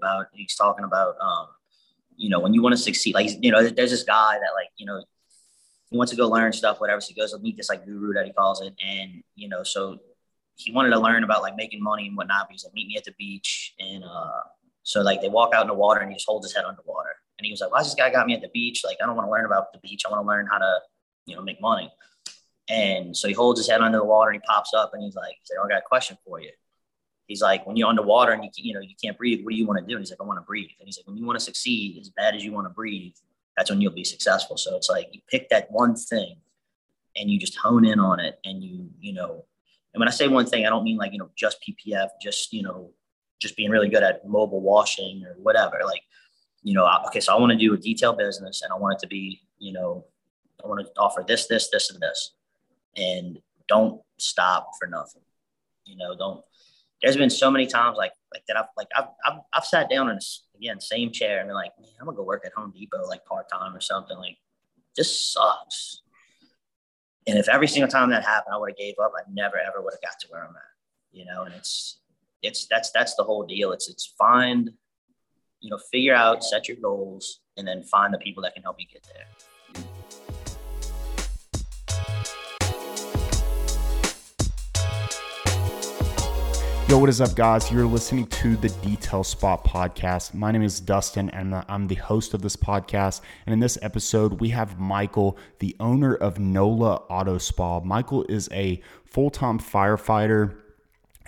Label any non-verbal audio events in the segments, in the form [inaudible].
about he's talking about um, you know when you want to succeed like you know there's this guy that like you know he wants to go learn stuff whatever so he goes to meet this like guru that he calls it and you know so he wanted to learn about like making money and whatnot but he's like meet me at the beach and uh so like they walk out in the water and he just holds his head underwater and he was like why this guy got me at the beach like I don't want to learn about the beach I want to learn how to you know make money and so he holds his head under the water and he pops up and he's like, he's like, oh, I got a question for you. He's like, when you're underwater and you, you know, you can't breathe, what do you want to do? And he's like, I want to breathe. And he's like, when you want to succeed as bad as you want to breathe, that's when you'll be successful. So it's like you pick that one thing and you just hone in on it and you, you know, and when I say one thing, I don't mean like, you know, just PPF, just, you know, just being really good at mobile washing or whatever. Like, you know, okay, so I want to do a detail business and I want it to be, you know, I want to offer this, this, this, and this and don't stop for nothing. You know, don't. There's been so many times like like that. I've like I've I've, I've sat down in a, again same chair and been like, man, I'm gonna go work at Home Depot like part time or something. Like, this sucks. And if every single time that happened, I would have gave up, I never ever would have got to where I'm at. You know, and it's it's that's that's the whole deal. It's it's find, you know, figure out, set your goals, and then find the people that can help you get there. Yo, what is up, guys? You're listening to the Detail Spot podcast. My name is Dustin, and I'm the host of this podcast. And in this episode, we have Michael, the owner of NOLA Auto Spa. Michael is a full time firefighter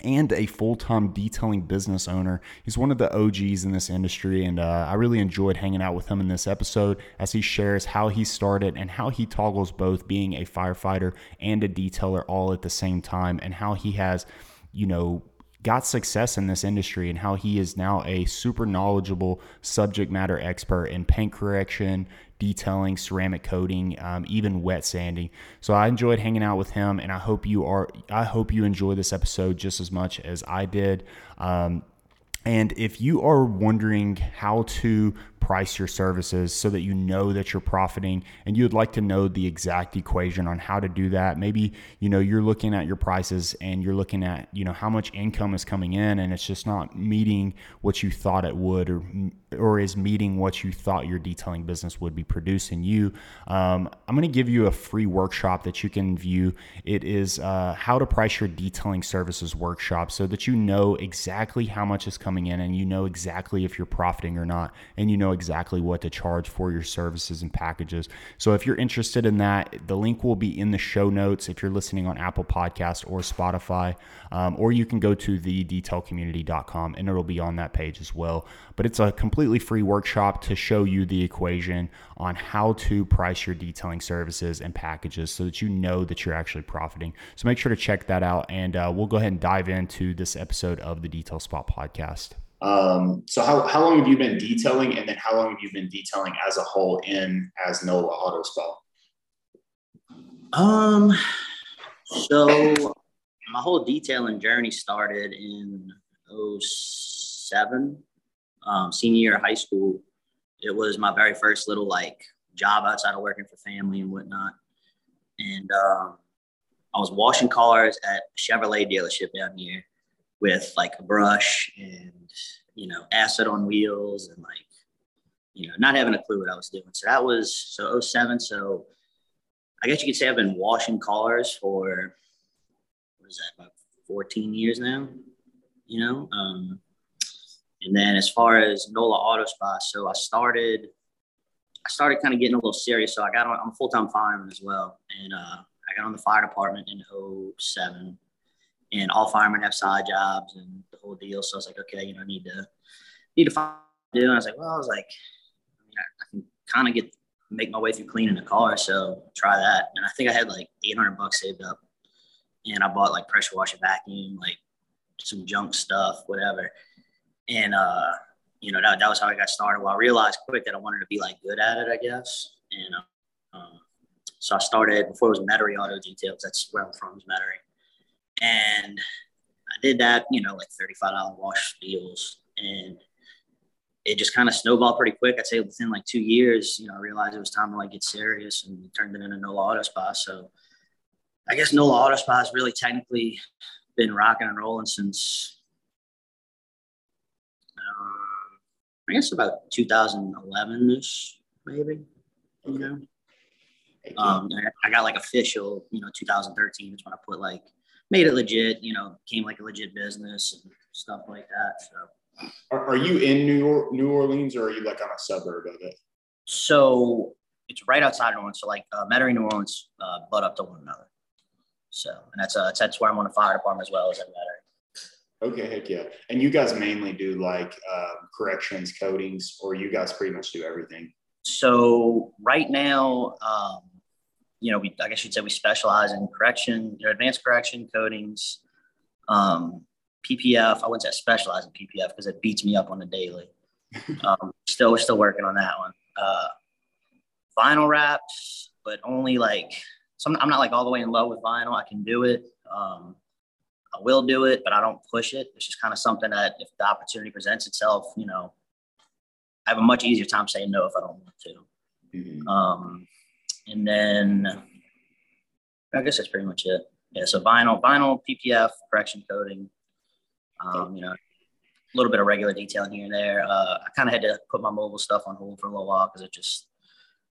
and a full time detailing business owner. He's one of the OGs in this industry, and uh, I really enjoyed hanging out with him in this episode as he shares how he started and how he toggles both being a firefighter and a detailer all at the same time, and how he has, you know, got success in this industry and how he is now a super knowledgeable subject matter expert in paint correction, detailing, ceramic coating, um, even wet sanding. So I enjoyed hanging out with him, and I hope you are. I hope you enjoy this episode just as much as I did. Um, and if you are wondering how to price your services so that you know that you're profiting and you'd like to know the exact equation on how to do that. Maybe you know you're looking at your prices and you're looking at you know how much income is coming in and it's just not meeting what you thought it would or or is meeting what you thought your detailing business would be producing you. Um, i'm going to give you a free workshop that you can view. It is uh, how to price your detailing services workshop so that you know exactly how much is coming in and you know exactly if you're profiting or not and you know exactly what to charge for your services and packages. So if you're interested in that, the link will be in the show notes if you're listening on Apple Podcast or Spotify, um, or you can go to thedetailcommunity.com and it'll be on that page as well. But it's a completely free workshop to show you the equation on how to price your detailing services and packages so that you know that you're actually profiting. So make sure to check that out, and uh, we'll go ahead and dive into this episode of the Detail Spot podcast. Um, so how, how long have you been detailing and then how long have you been detailing as a whole in as NOLA Auto Spa? Um, so my whole detailing journey started in 07, um, senior year of high school. It was my very first little like job outside of working for family and whatnot. And um, I was washing cars at Chevrolet dealership down here with like a brush and you know acid on wheels and like you know not having a clue what I was doing. So that was so 07. So I guess you could say I've been washing cars for what is that about 14 years now. You know, um, and then as far as NOLA Auto Spa, so I started I started kind of getting a little serious. So I got on, I'm a full time fireman as well, and uh, I got on the fire department in 07 and all firemen have side jobs and the whole deal. So I was like, okay, you know, I need to need to find do. And I was like, well, I was like, I, mean, I, can kind of get make my way through cleaning a car, so try that. And I think I had like 800 bucks saved up, and I bought like pressure washer vacuum, like some junk stuff, whatever. And uh, you know, that, that was how I got started. Well, I realized quick that I wanted to be like good at it, I guess. And uh, um, so I started before it was Metairie Auto Details. That's where I'm from, is Metairie and I did that, you know, like $35 wash deals. And it just kind of snowballed pretty quick. I'd say within like two years, you know, I realized it was time to like get serious and turned it into NOLA Auto Spa. So I guess NOLA Auto Spa has really technically been rocking and rolling since um, I guess about 2011 ish, maybe. You know, um, I got like official, you know, 2013 is when I put like made it legit. You know, came like a legit business and stuff like that. So, are, are you in New York, New Orleans, or are you like on a suburb of it? So it's right outside of New Orleans. So like uh, Metairie, New Orleans, uh, butt up to one another. So, and that's uh, that's where I'm on the fire department as well as in Metairie. Okay, heck yeah. And you guys mainly do like uh, corrections, coatings, or you guys pretty much do everything? So right now, um, you know, we I guess you'd say we specialize in correction, you know, advanced correction, coatings, um, PPF. I wouldn't say I specialize in PPF because it beats me up on the daily. [laughs] Um, still, we're still working on that one. Uh, vinyl wraps, but only like some. I'm not like all the way in love with vinyl. I can do it. Um, I will do it, but I don't push it. It's just kind of something that if the opportunity presents itself, you know, I have a much easier time saying no if I don't want to. Mm-hmm. Um, and then I guess that's pretty much it. Yeah. So vinyl, vinyl, PPF, correction coating, um, you know, a little bit of regular detailing here and there. Uh, I kind of had to put my mobile stuff on hold for a little while because it just,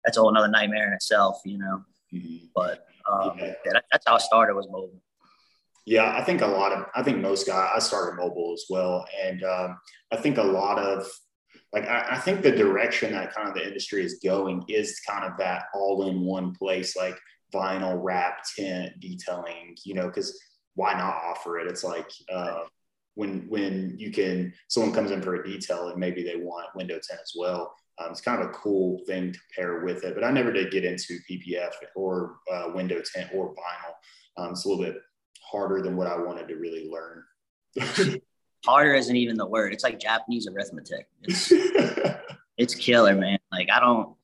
that's all another nightmare in itself, you know. Mm-hmm. But um, yeah. yeah that, that's how I started was mobile. Yeah, I think a lot of, I think most guys, I started mobile as well. And um, I think a lot of like I, I, think the direction that kind of the industry is going is kind of that all in one place, like vinyl wrap tint detailing, you know, because why not offer it? It's like uh, when when you can someone comes in for a detail and maybe they want window tint as well. Um, it's kind of a cool thing to pair with it, but I never did get into PPF or uh, window tint or vinyl. Um, it's a little bit harder than what I wanted to really learn. [laughs] harder isn't even the word. It's like Japanese arithmetic. It's [laughs] it's killer, man. Like I don't,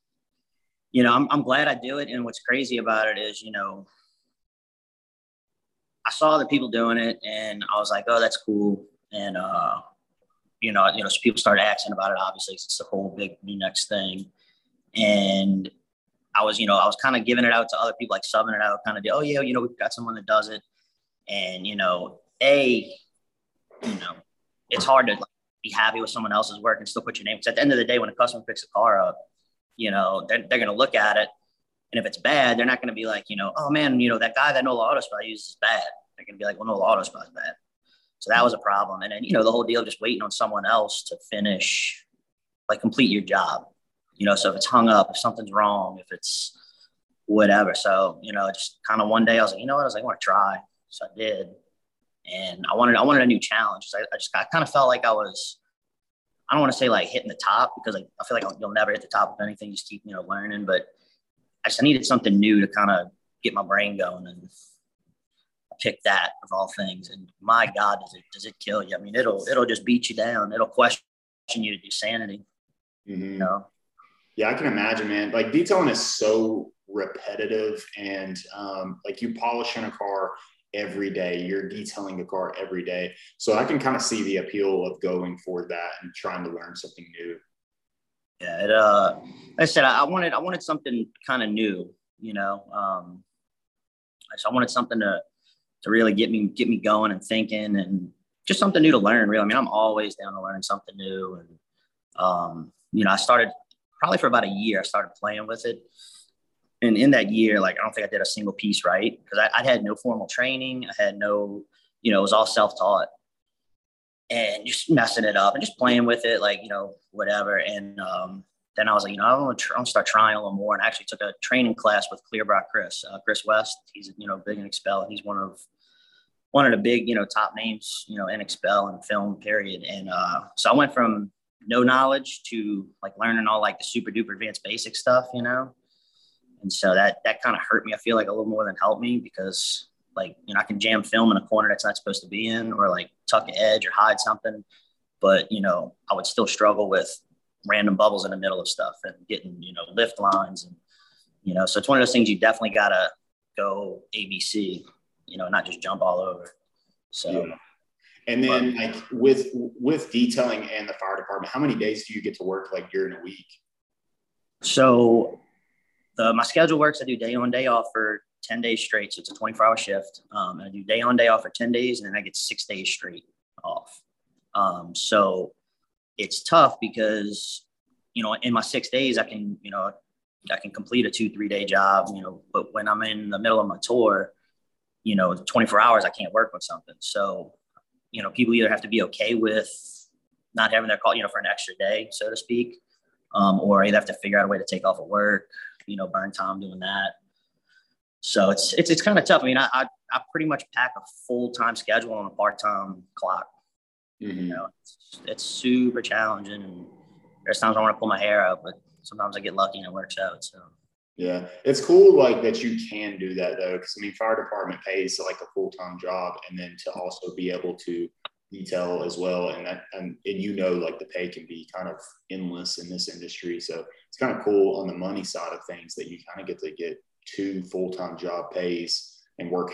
you know, I'm I'm glad I do it. And what's crazy about it is, you know, I saw the people doing it, and I was like, oh, that's cool. And uh, you know, you know, so people started asking about it. Obviously, it's the whole big new next thing, and I was, you know, I was kind of giving it out to other people, like subbing it out, kind of, oh yeah, you know, we've got someone that does it, and you know, a, you know, it's hard to like, be happy with someone else's work and still put your name. Because at the end of the day, when a customer picks a car up, you know, they're, they're going to look at it. And if it's bad, they're not going to be like, you know, oh man, you know, that guy that NOLA Auto Spa uses is bad. They're going to be like, well, NOLA is bad. So that was a problem. And then, you know, the whole deal of just waiting on someone else to finish, like complete your job, you know, so if it's hung up, if something's wrong, if it's whatever. So, you know, just kind of one day I was like, you know what, I was like, I want to try. So I did and I wanted I wanted a new challenge. I, I just I kind of felt like I was I don't want to say like hitting the top because like, I feel like you'll never hit the top of anything. Just keep you know learning, but I just I needed something new to kind of get my brain going and I picked that of all things. And my God, does it does it kill you? I mean, it'll it'll just beat you down. It'll question you to your sanity. Mm-hmm. You know? Yeah, I can imagine, man. Like detailing is so repetitive and um, like you polishing a car every day. You're detailing the car every day. So I can kind of see the appeal of going for that and trying to learn something new. Yeah, it, uh, like I said, I wanted I wanted something kind of new, you know. Um, so I wanted something to to really get me get me going and thinking, and just something new to learn. Really, I mean, I'm always down to learn something new, and um, you know, I started probably for about a year. I started playing with it, and in that year, like I don't think I did a single piece right because I, I, had no formal training. I had no, you know, it was all self taught, and just messing it up and just playing with it, like you know, whatever. And um, then I was like, you know, I'm gonna, tr- start trying a little more. And I actually took a training class with Clearbrock Chris, uh, Chris West. He's you know big in XPEL, he's one of one of the big you know top names you know in XPEL and film period. And uh, so I went from no knowledge to like learning all like the super duper advanced basic stuff, you know and so that that kind of hurt me. I feel like a little more than helped me because like you know I can jam film in a corner that's not supposed to be in, or like tuck an edge or hide something, but you know I would still struggle with random bubbles in the middle of stuff and getting you know lift lines and you know so it's one of those things you definitely gotta go ABC, you know, not just jump all over. So. Yeah. And then, but, like with with detailing and the fire department, how many days do you get to work like during a week? So the, my schedule works. I do day on, day off for 10 days straight. So it's a 24 hour shift. Um, and I do day on, day off for 10 days, and then I get six days straight off. Um, so it's tough because, you know, in my six days, I can, you know, I can complete a two, three day job, you know, but when I'm in the middle of my tour, you know, 24 hours, I can't work with something. So, you know, people either have to be okay with not having their call, you know, for an extra day, so to speak, um, or either have to figure out a way to take off of work, you know, burn time doing that. So it's it's it's kind of tough. I mean, I, I, I pretty much pack a full time schedule on a part time clock. Mm-hmm. You know, it's, it's, super challenging, and there's times I want to pull my hair out, but sometimes I get lucky and it works out. So. Yeah, it's cool like that you can do that though, because I mean, fire department pays like a full time job, and then to also be able to detail as well, and that and, and you know like the pay can be kind of endless in this industry, so it's kind of cool on the money side of things that you kind of get to get two full time job pays and work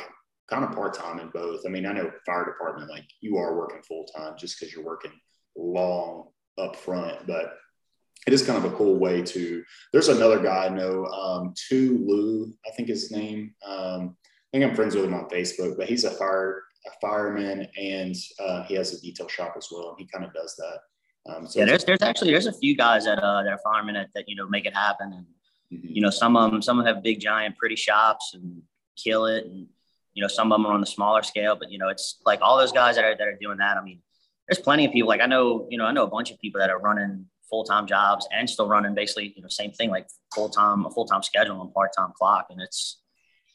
kind of part time in both. I mean, I know fire department like you are working full time just because you're working long up front, but it is kind of a cool way to. There's another guy I know, um, Tu Lu, I think his name. Um, I think I'm friends with him on Facebook, but he's a fire a fireman and uh, he has a detail shop as well. And He kind of does that. Um, so yeah, there's there's actually there's a few guys that uh, that are firemen that, that you know make it happen, and mm-hmm. you know some of them some of them have big giant pretty shops and kill it, and you know some of them are on the smaller scale, but you know it's like all those guys that are that are doing that. I mean, there's plenty of people like I know you know I know a bunch of people that are running full time jobs and still running basically you know same thing like full time a full time schedule and part time clock, and it's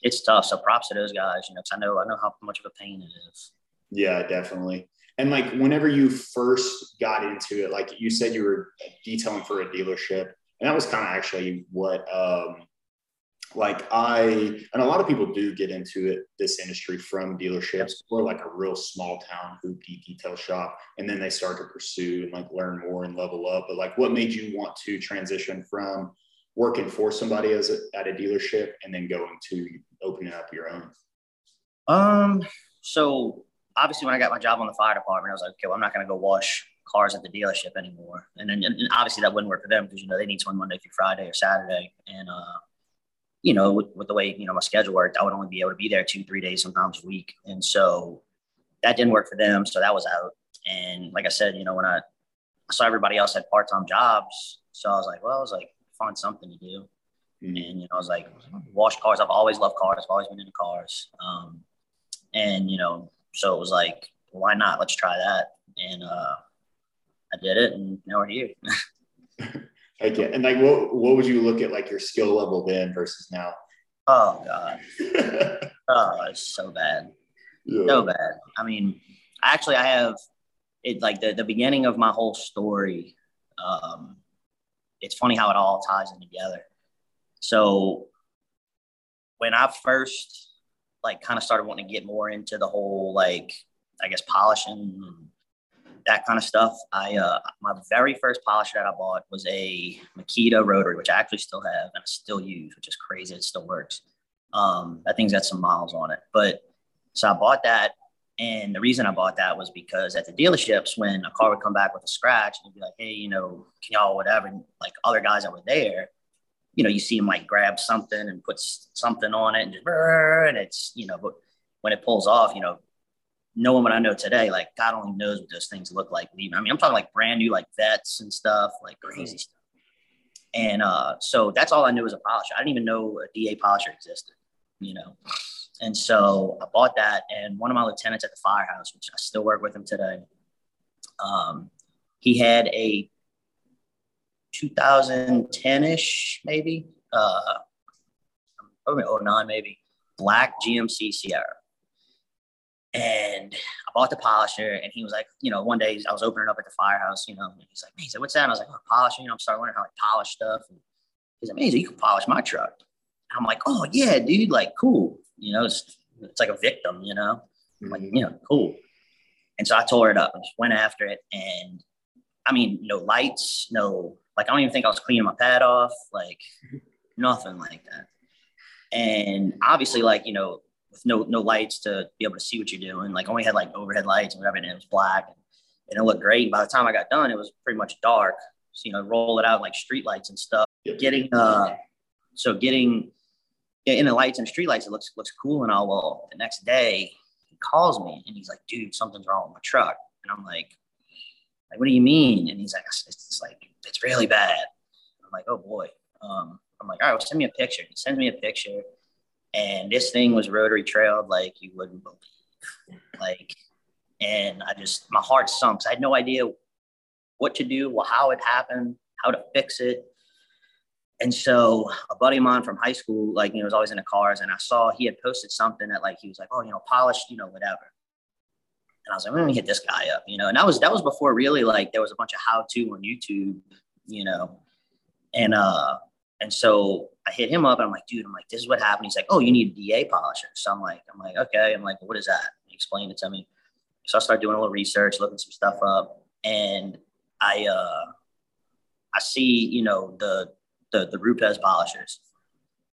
it's tough. So props to those guys, you know, because I know I know how much of a pain it is. Yeah, definitely. And like whenever you first got into it, like you said, you were detailing for a dealership, and that was kind of actually what um, like I and a lot of people do get into it this industry from dealerships or like a real small town hoopty detail shop and then they start to pursue and like learn more and level up but like what made you want to transition from working for somebody as a, at a dealership and then going to opening up your own um so obviously when i got my job on the fire department i was like okay well i'm not going to go wash cars at the dealership anymore and then and obviously that wouldn't work for them because you know they need someone monday through friday or saturday and uh you know, with, with, the way, you know, my schedule worked, I would only be able to be there two, three days, sometimes a week. And so that didn't work for them. So that was out. And like I said, you know, when I, I saw everybody else had part-time jobs, so I was like, well, I was like, find something to do. Mm-hmm. And, you know, I was like, wash cars. I've always loved cars. I've always been into cars. Um, and, you know, so it was like, why not? Let's try that. And uh, I did it and now we're here. [laughs] Yeah. And like, what, what would you look at like your skill level then versus now? Oh God. [laughs] oh, it's so bad. Yeah. So bad. I mean, actually I have it like the, the beginning of my whole story. Um, it's funny how it all ties in together. So when I first like kind of started wanting to get more into the whole like I guess polishing and that kind of stuff. I uh, my very first polisher that I bought was a Makita rotary, which I actually still have and I still use, which is crazy. It still works. Um, that thing's got some miles on it, but so I bought that. And the reason I bought that was because at the dealerships, when a car would come back with a scratch, and be like, "Hey, you know, can y'all whatever?" And like other guys that were there, you know, you see them like grab something and put something on it, and just and it's you know, but when it pulls off, you know, knowing what I know today, like God only knows what those things look like leaving. I mean, I'm talking like brand new, like Vettes and stuff, like crazy stuff. And uh, so that's all I knew as a polisher. I didn't even know a DA polisher existed, you know. And so I bought that, and one of my lieutenants at the firehouse, which I still work with him today, um, he had a 2010-ish, maybe, uh, 09 maybe, black GMC Sierra and I bought the polisher, and he was like, you know, one day I was opening up at the firehouse, you know, and he's like, man, he said, what's that? And I was like, oh, polishing. You know, I'm starting learning how to polish stuff. And he's like, man, you can polish my truck. And I'm like, oh yeah, dude, like cool. You know, it's, it's like a victim, you know, I'm like, mm-hmm. you know, cool. And so I tore it up and just went after it. And I mean, no lights, no, like, I don't even think I was cleaning my pad off, like [laughs] nothing like that. And obviously, like, you know, with no no lights to be able to see what you're doing. Like only had like overhead lights and whatever, and it was black and, and it looked great. By the time I got done, it was pretty much dark. So, you know, roll it out like street lights and stuff. Getting uh, so getting in the lights and street lights, it looks looks cool and all. Well, the next day he calls me and he's like, "Dude, something's wrong with my truck," and I'm like, Like, what do you mean? And he's like, it's, it's like, it's really bad. I'm like, oh boy. Um, I'm like, all right, well, send me a picture. He sends me a picture, and this thing was rotary trailed like you wouldn't believe. Like, and I just, my heart sunk. I had no idea what to do, well, how it happened, how to fix it. And so a buddy of mine from high school, like, you know, was always in the cars and I saw he had posted something that like, he was like, oh, you know, polished, you know, whatever. And I was like, let me hit this guy up, you know, and that was, that was before really like there was a bunch of how to on YouTube, you know, and, uh, and so I hit him up and I'm like, dude, I'm like, this is what happened. He's like, oh, you need a DA polisher. So I'm like, I'm like, okay. I'm like, what is that? He explained it to me. So I started doing a little research, looking some stuff up. And I, uh, I see, you know, the, the, the Rupes polishers.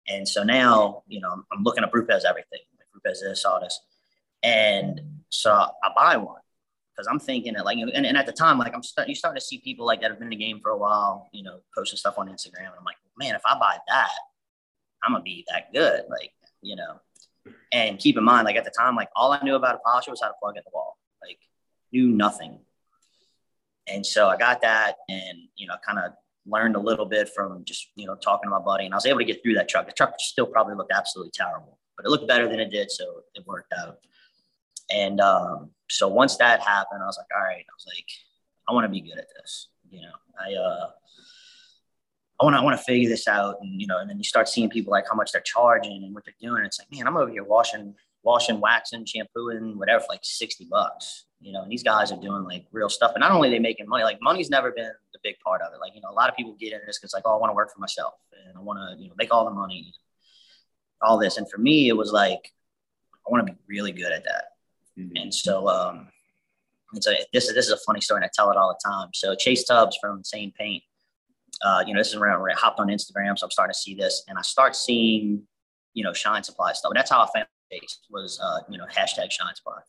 And so now, you know, I'm, looking at Rupes everything, like Rupes this, all this. And so I buy one because I'm thinking that like, and, and at the time, like I'm you start to see people like that have been in the game for a while, you know, posting stuff on Instagram. And I'm like, man, if I buy that, I'm gonna be that good. Like, you know, and keep in mind, like at the time, like all I knew about a polisher was how to plug in the wall, like knew nothing. And so I got that and, you know, kind of learned a little bit from just, you know, talking to my buddy and I was able to get through that truck. The truck still probably looked absolutely terrible, but it looked better than it did. So it worked out. And um, so once that happened, I was like, all right, I was like, I want to be good at this. You know, I, uh, I want to, I want to figure this out. And, you know, and then you start seeing people like how much they're charging and what they're doing. It's like, man, I'm over here washing, washing, waxing, shampooing, whatever, for like 60 bucks, you know, and these guys are doing like real stuff. And not only they making money, like money's never been big part of it. Like, you know, a lot of people get into this because like, oh, I want to work for myself and I want to, you know, make all the money, all this. And for me, it was like, I want to be really good at that. Mm-hmm. And so, um, it's a, this is, this is a funny story and I tell it all the time. So Chase Tubbs from Sane Paint, uh, you know, this is around where I hopped on Instagram. So I'm starting to see this and I start seeing, you know, shine supply stuff. And that's how I found Chase was, uh, you know, hashtag shine supply.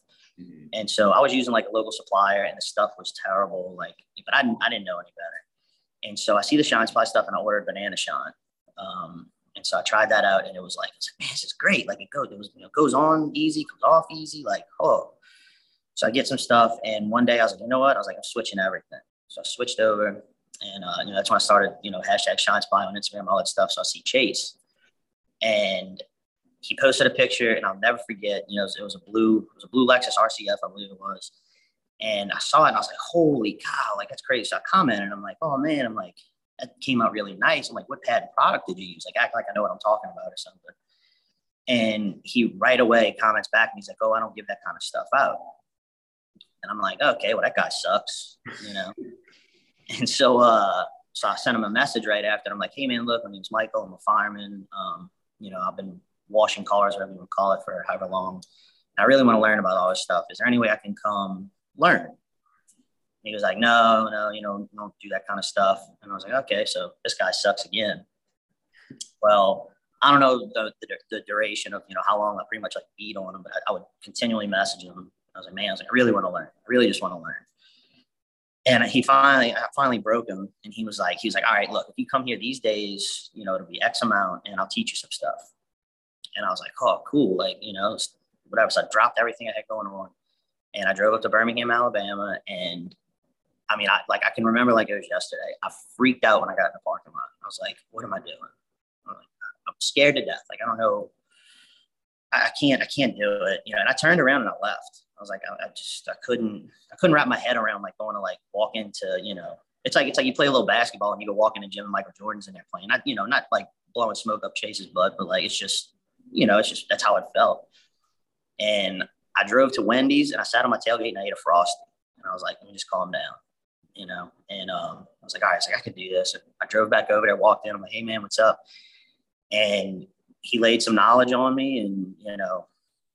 Mm-hmm. And so I was using like a local supplier and the stuff was terrible. Like, but I, I didn't know any better. And so I see the shine supply stuff and I ordered banana shine. Um, and so I tried that out and it was like, was like man, this is great. Like it goes, it was, you know, goes on easy, comes off easy. Like, oh, so I get some stuff. And one day I was like, you know what? I was like, I'm switching everything. So I switched over and, uh, you know, that's when I started, you know, hashtag shine supply on Instagram, all that stuff. So I see Chase and he posted a picture and I'll never forget, you know, it was, it was a blue, it was a blue Lexus RCF, I believe it was. And I saw it and I was like, holy cow, like that's crazy. So I commented and I'm like, oh man, I'm like, that came out really nice. I'm like, what patent product did you use? Like, act like I know what I'm talking about or something. And he right away comments back and he's like, oh, I don't give that kind of stuff out. And I'm like, okay, well, that guy sucks, you know? [laughs] and so, uh, so I sent him a message right after. I'm like, hey, man, look, my name's Michael. I'm a fireman. Um, you know, I've been washing cars, whatever you would call it, for however long. And I really want to learn about all this stuff. Is there any way I can come learn? he was like, no, no, you know, don't do that kind of stuff. And I was like, okay, so this guy sucks again. Well, I don't know the, the, the duration of, you know, how long I pretty much like beat on him, but I, I would continually message him. I was like, man, I was like, I really want to learn. I really just want to learn. And he finally, I finally broke him. And he was like, he was like, all right, look, if you come here these days, you know, it'll be X amount and I'll teach you some stuff. And I was like, oh, cool. Like, you know, whatever. So I dropped everything I had going on and I drove up to Birmingham, Alabama, and I mean, I like I can remember like it was yesterday. I freaked out when I got in the parking lot. I was like, "What am I doing?" I'm, scared to death. Like I don't know. I can't. I can't do it. You know. And I turned around and I left. I was like, I, I just I couldn't. I couldn't wrap my head around like going to like walk into you know. It's like it's like you play a little basketball and you go walk in the gym and Michael Jordan's in there playing. Not you know not like blowing smoke up Chase's butt, but like it's just you know it's just that's how it felt. And I drove to Wendy's and I sat on my tailgate and I ate a frosty. And I was like, let me just calm down you know. And um, I was like, all right, like, I could do this. And I drove back over there, walked in. I'm like, hey man, what's up? And he laid some knowledge on me, and you know,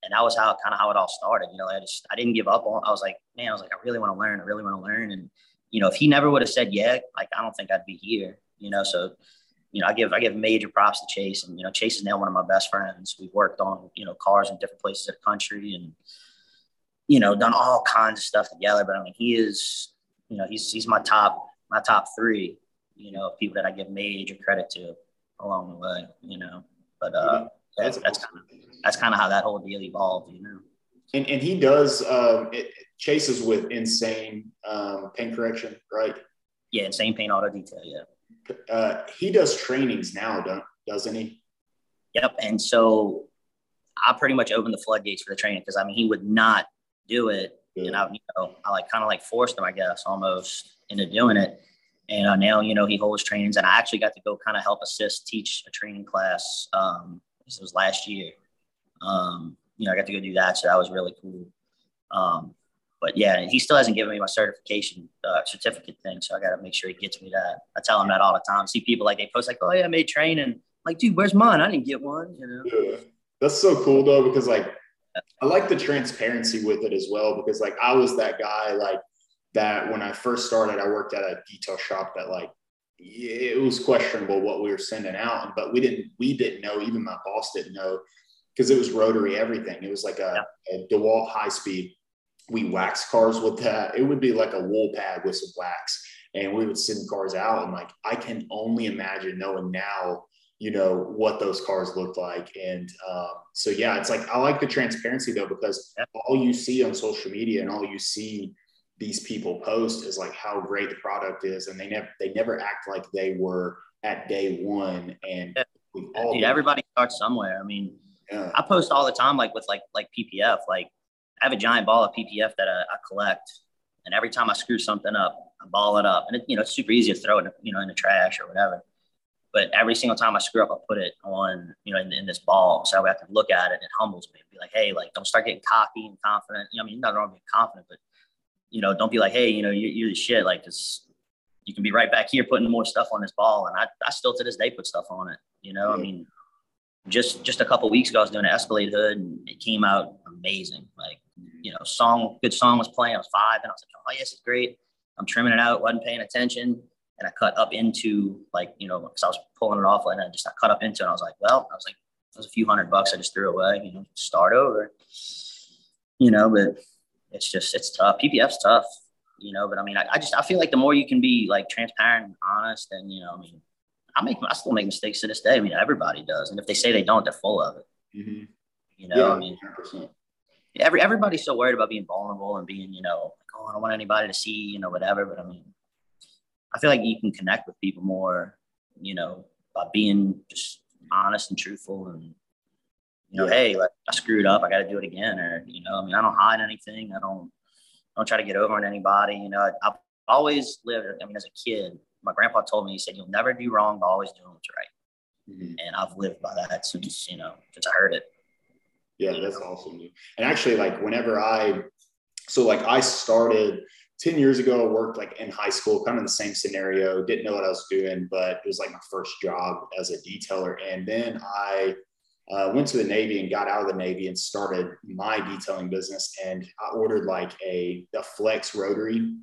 and that was how kind of how it all started. You know, I just I didn't give up on. I was like, man, I was like, I really want to learn. I really want to learn. And you know, if he never would have said yeah, like I don't think I'd be here. You know, so you know, I give I give major props to Chase, and you know, Chase is now one of my best friends. We've worked on you know cars in different places of the country, and you know, done all kinds of stuff together. But I mean, he is you know, he's he's my top my top three, you know, people that I give major credit to along the way, you know. But uh, that's that's kind of that's kind of how that whole deal evolved, you know. And, and he does um, it chases with insane um, paint correction, right? Yeah, insane paint auto detail. Yeah. Uh, he does trainings now, don't, doesn't he? Yep. And so I pretty much opened the floodgates for the training because I mean he would not do it, yeah. and I you know I like kind of like forced him, I guess, almost into doing it. And uh, now you know he holds trainings, and I actually got to go kind of help assist teach a training class. Um, this was last year. Um, you know, I got to go do that, so that was really cool. Um, but yeah, he still hasn't given me my certification uh, certificate thing, so I got to make sure he gets me that. I tell him that all the time. See people like they post like, "Oh yeah, I made training." I'm like, dude, where's mine? I didn't get one. You know. Yeah. That's so cool though, because like I like the transparency with it as well, because like I was that guy like that when I first started, I worked at a detail shop that like it was questionable what we were sending out, but we didn't we didn't know, even my boss didn't know because it was rotary everything. It was like a, yeah. a DeWalt high speed. We wax cars with that. It would be like a wool pad with some wax. And we would send cars out. And like I can only imagine knowing now you know what those cars look like and um, so yeah it's like i like the transparency though because all you see on social media and all you see these people post is like how great the product is and they never they never act like they were at day one and yeah. Dude, everybody starts somewhere i mean yeah. i post all the time like with like like ppf like i have a giant ball of ppf that I, I collect and every time i screw something up i ball it up and it, you know it's super easy to throw it you know in the trash or whatever but every single time I screw up, I put it on, you know, in, in this ball. So I have to look at it and it humbles me and be like, hey, like, don't start getting cocky and confident. You know, I mean, not wrong being confident, but, you know, don't be like, hey, you know, you, you're the shit. Like, just, you can be right back here putting more stuff on this ball. And I, I still to this day put stuff on it. You know, mm-hmm. I mean, just just a couple weeks ago, I was doing an Escalade hood and it came out amazing. Like, you know, song, good song was playing. I was five and I was like, oh, yes, it's great. I'm trimming it out, wasn't paying attention and I cut up into like, you know, because I was pulling it off and I just I cut up into it. And I was like, well, I was like, it was a few hundred bucks I just threw away, you know, start over, you know, but it's just, it's tough. PPF's tough, you know, but I mean, I, I just, I feel like the more you can be like transparent and honest and, you know, I mean, I make, I still make mistakes to this day. I mean, everybody does. And if they say they don't, they're full of it. Mm-hmm. You know, yeah, I mean, 100%. Every, everybody's so worried about being vulnerable and being, you know, like, oh, I don't want anybody to see, you know, whatever. But I mean, I feel like you can connect with people more, you know, by being just honest and truthful and you know, yeah. hey, like I screwed up, I got to do it again, or you know, I mean, I don't hide anything, I don't, I don't try to get over on anybody. You know, I, have always lived. I mean, as a kid, my grandpa told me, he said, "You'll never do wrong, but always doing what's right," mm-hmm. and I've lived by that since you know, since I heard it. Yeah, that's awesome. And actually, like whenever I, so like I started 10 years ago, I worked like in high school, kind of the same scenario, didn't know what I was doing, but it was like my first job as a detailer. And then I uh, went to the Navy and got out of the Navy and started my detailing business. And I ordered like a, a flex rotary.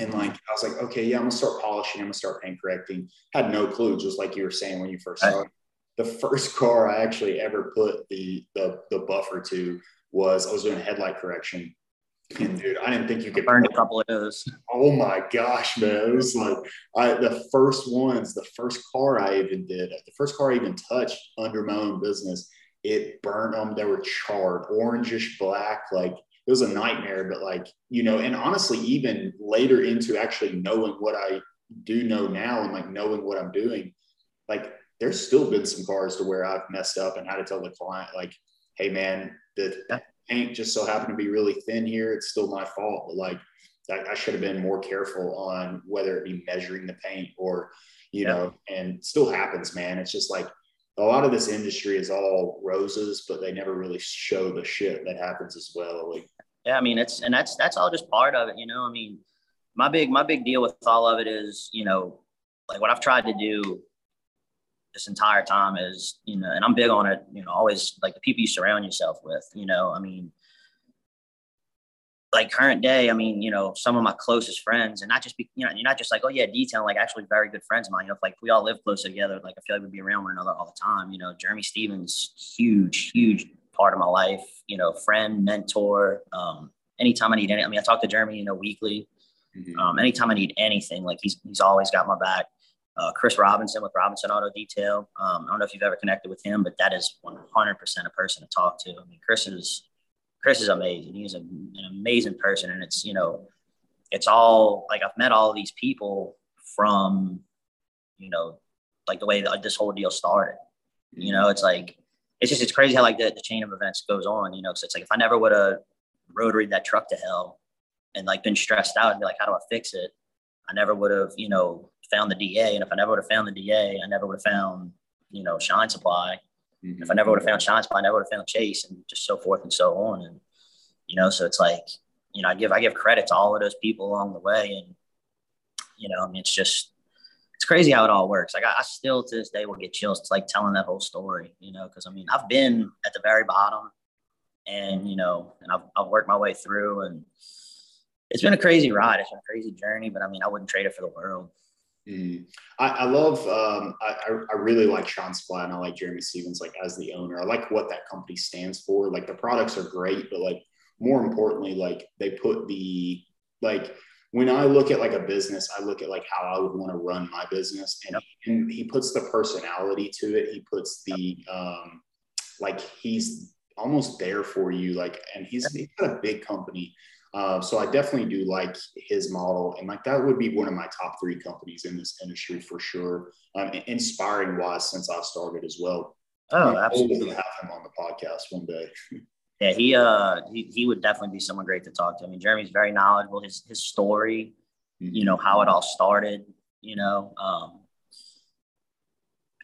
And like, I was like, okay, yeah, I'm gonna start polishing, I'm gonna start paint correcting. Had no clue, just like you were saying when you first started. The first [laughs] car I actually ever put the, the, the buffer to was I was doing headlight correction and dude, I didn't think you could burn a couple of those. Oh my gosh, man. It was like I the first ones, the first car I even did, the first car I even touched under my own business, it burned them. They were charred, orangish black, like it was a nightmare. But like, you know, and honestly, even later into actually knowing what I do know now and like knowing what I'm doing, like there's still been some cars to where I've messed up and had to tell the client, like, hey man, the paint just so happened to be really thin here. It's still my fault, but like I, I should have been more careful on whether it be measuring the paint or, you yeah. know, and still happens, man. It's just like a lot of this industry is all roses, but they never really show the shit that happens as well. Like, yeah, I mean, it's and that's that's all just part of it, you know. I mean, my big my big deal with all of it is, you know, like what I've tried to do this entire time is, you know, and I'm big on it, you know, always like the people you surround yourself with, you know, I mean, like current day, I mean, you know, some of my closest friends, and not just be, you know, you're not just like, oh yeah, detail, like actually very good friends of mine. You know, if, like we all live close together, like I feel like we'd be around one another all the time. You know, Jeremy Stevens, huge, huge part of my life. You know, friend, mentor. Um, anytime I need any, I mean, I talk to Jeremy, you know, weekly. Mm-hmm. Um, anytime I need anything, like he's he's always got my back uh, Chris Robinson with Robinson Auto Detail. Um, I don't know if you've ever connected with him, but that is 100% a person to talk to. I mean, Chris is Chris is amazing. He's a, an amazing person, and it's you know, it's all like I've met all these people from, you know, like the way that this whole deal started. You know, it's like it's just it's crazy how like the, the chain of events goes on. You know, because it's like if I never would have rotary that truck to hell and like been stressed out and be like, how do I fix it? I never would have, you know, found the DA. And if I never would have found the DA, I never would have found, you know, Shine Supply. Mm-hmm. If I never would have found Shine Supply, I never would have found Chase and just so forth and so on. And, you know, so it's like, you know, I give, I give credit to all of those people along the way. And, you know, I mean, it's just, it's crazy how it all works. Like I, I still to this day will get chills. It's like telling that whole story, you know, cause I mean, I've been at the very bottom and, you know, and I've, I've worked my way through and, it's been a crazy ride. It's been a crazy journey, but I mean, I wouldn't trade it for the world. Mm. I, I, love, um, I, I really like Shine Supply and I like Jeremy Stevens, like as the owner, I like what that company stands for. Like the products are great, but like more importantly, like they put the, like when I look at like a business, I look at like how I would want to run my business and, yep. and he puts the personality to it. He puts the, um, like he's almost there for you. Like, and he's, he's got a big company uh, so I definitely do like his model, and like that would be one of my top three companies in this industry for sure. Um, inspiring wise since I started as well. Oh, absolutely. Have him on the podcast one day. [laughs] yeah, he uh he, he would definitely be someone great to talk to. I mean, Jeremy's very knowledgeable. His his story, mm-hmm. you know, how it all started, you know, um,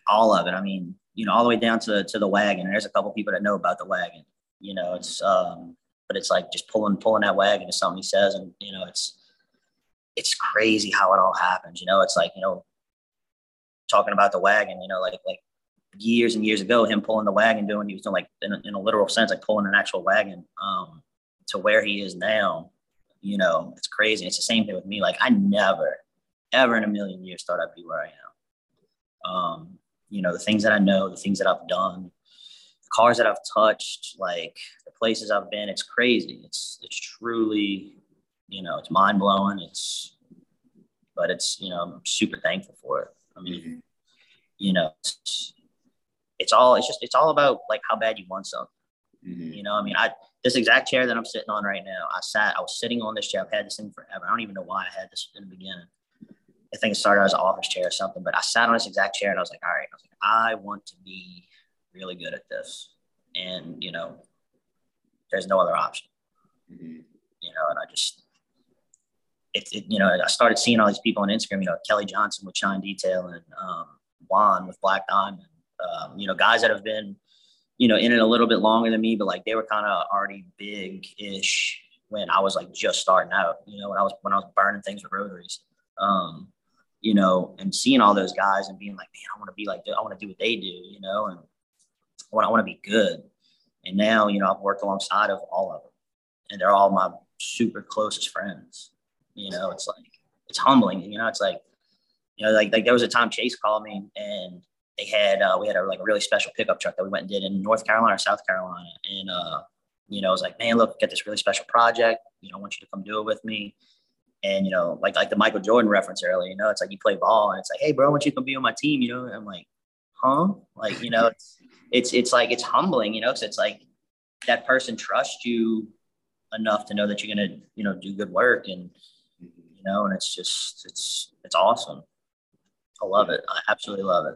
all of it. I mean, you know, all the way down to to the wagon. And there's a couple people that know about the wagon. You know, it's um but it's like just pulling pulling that wagon is something he says, and you know, it's it's crazy how it all happens. You know, it's like you know, talking about the wagon. You know, like like years and years ago, him pulling the wagon, doing he was doing like in a, in a literal sense, like pulling an actual wagon um, to where he is now. You know, it's crazy. It's the same thing with me. Like I never, ever in a million years thought I'd be where I am. Um, you know, the things that I know, the things that I've done, cars that I've touched, like the places I've been, it's crazy. It's it's truly, you know, it's mind blowing. It's, but it's you know, I'm super thankful for it. I mean, mm-hmm. you know, it's, it's all it's just it's all about like how bad you want something. Mm-hmm. You know, I mean, I this exact chair that I'm sitting on right now, I sat, I was sitting on this chair. I've had this thing forever. I don't even know why I had this in the beginning. I think it started as an office chair or something, but I sat on this exact chair and I was like, all right, I was like, I want to be really good at this. And, you know, there's no other option. Mm-hmm. You know, and I just, it, it, you know, I started seeing all these people on Instagram, you know, Kelly Johnson with Shine Detail and um, Juan with Black Diamond, um, you know, guys that have been, you know, in it a little bit longer than me, but like they were kind of already big ish when I was like just starting out, you know, when I was, when I was burning things with rotaries. Um, you know, and seeing all those guys and being like, man, I want to be like, I want to do what they do, you know, and want, I want to be good. And now, you know, I've worked alongside of all of them, and they're all my super closest friends. You know, it's like it's humbling. You know, it's like you know, like like there was a time Chase called me and they had uh, we had a like a really special pickup truck that we went and did in North Carolina or South Carolina, and uh, you know, I was like, man, look, get this really special project. You know, I want you to come do it with me. And you know, like like the Michael Jordan reference earlier, you know, it's like you play ball and it's like, hey, bro, I want you to come be on my team. You know, and I'm like, huh? Like, you know, it's it's it's like it's humbling, you know, because it's like that person trusts you enough to know that you're gonna, you know, do good work and you know, and it's just it's it's awesome. I love it. I absolutely love it.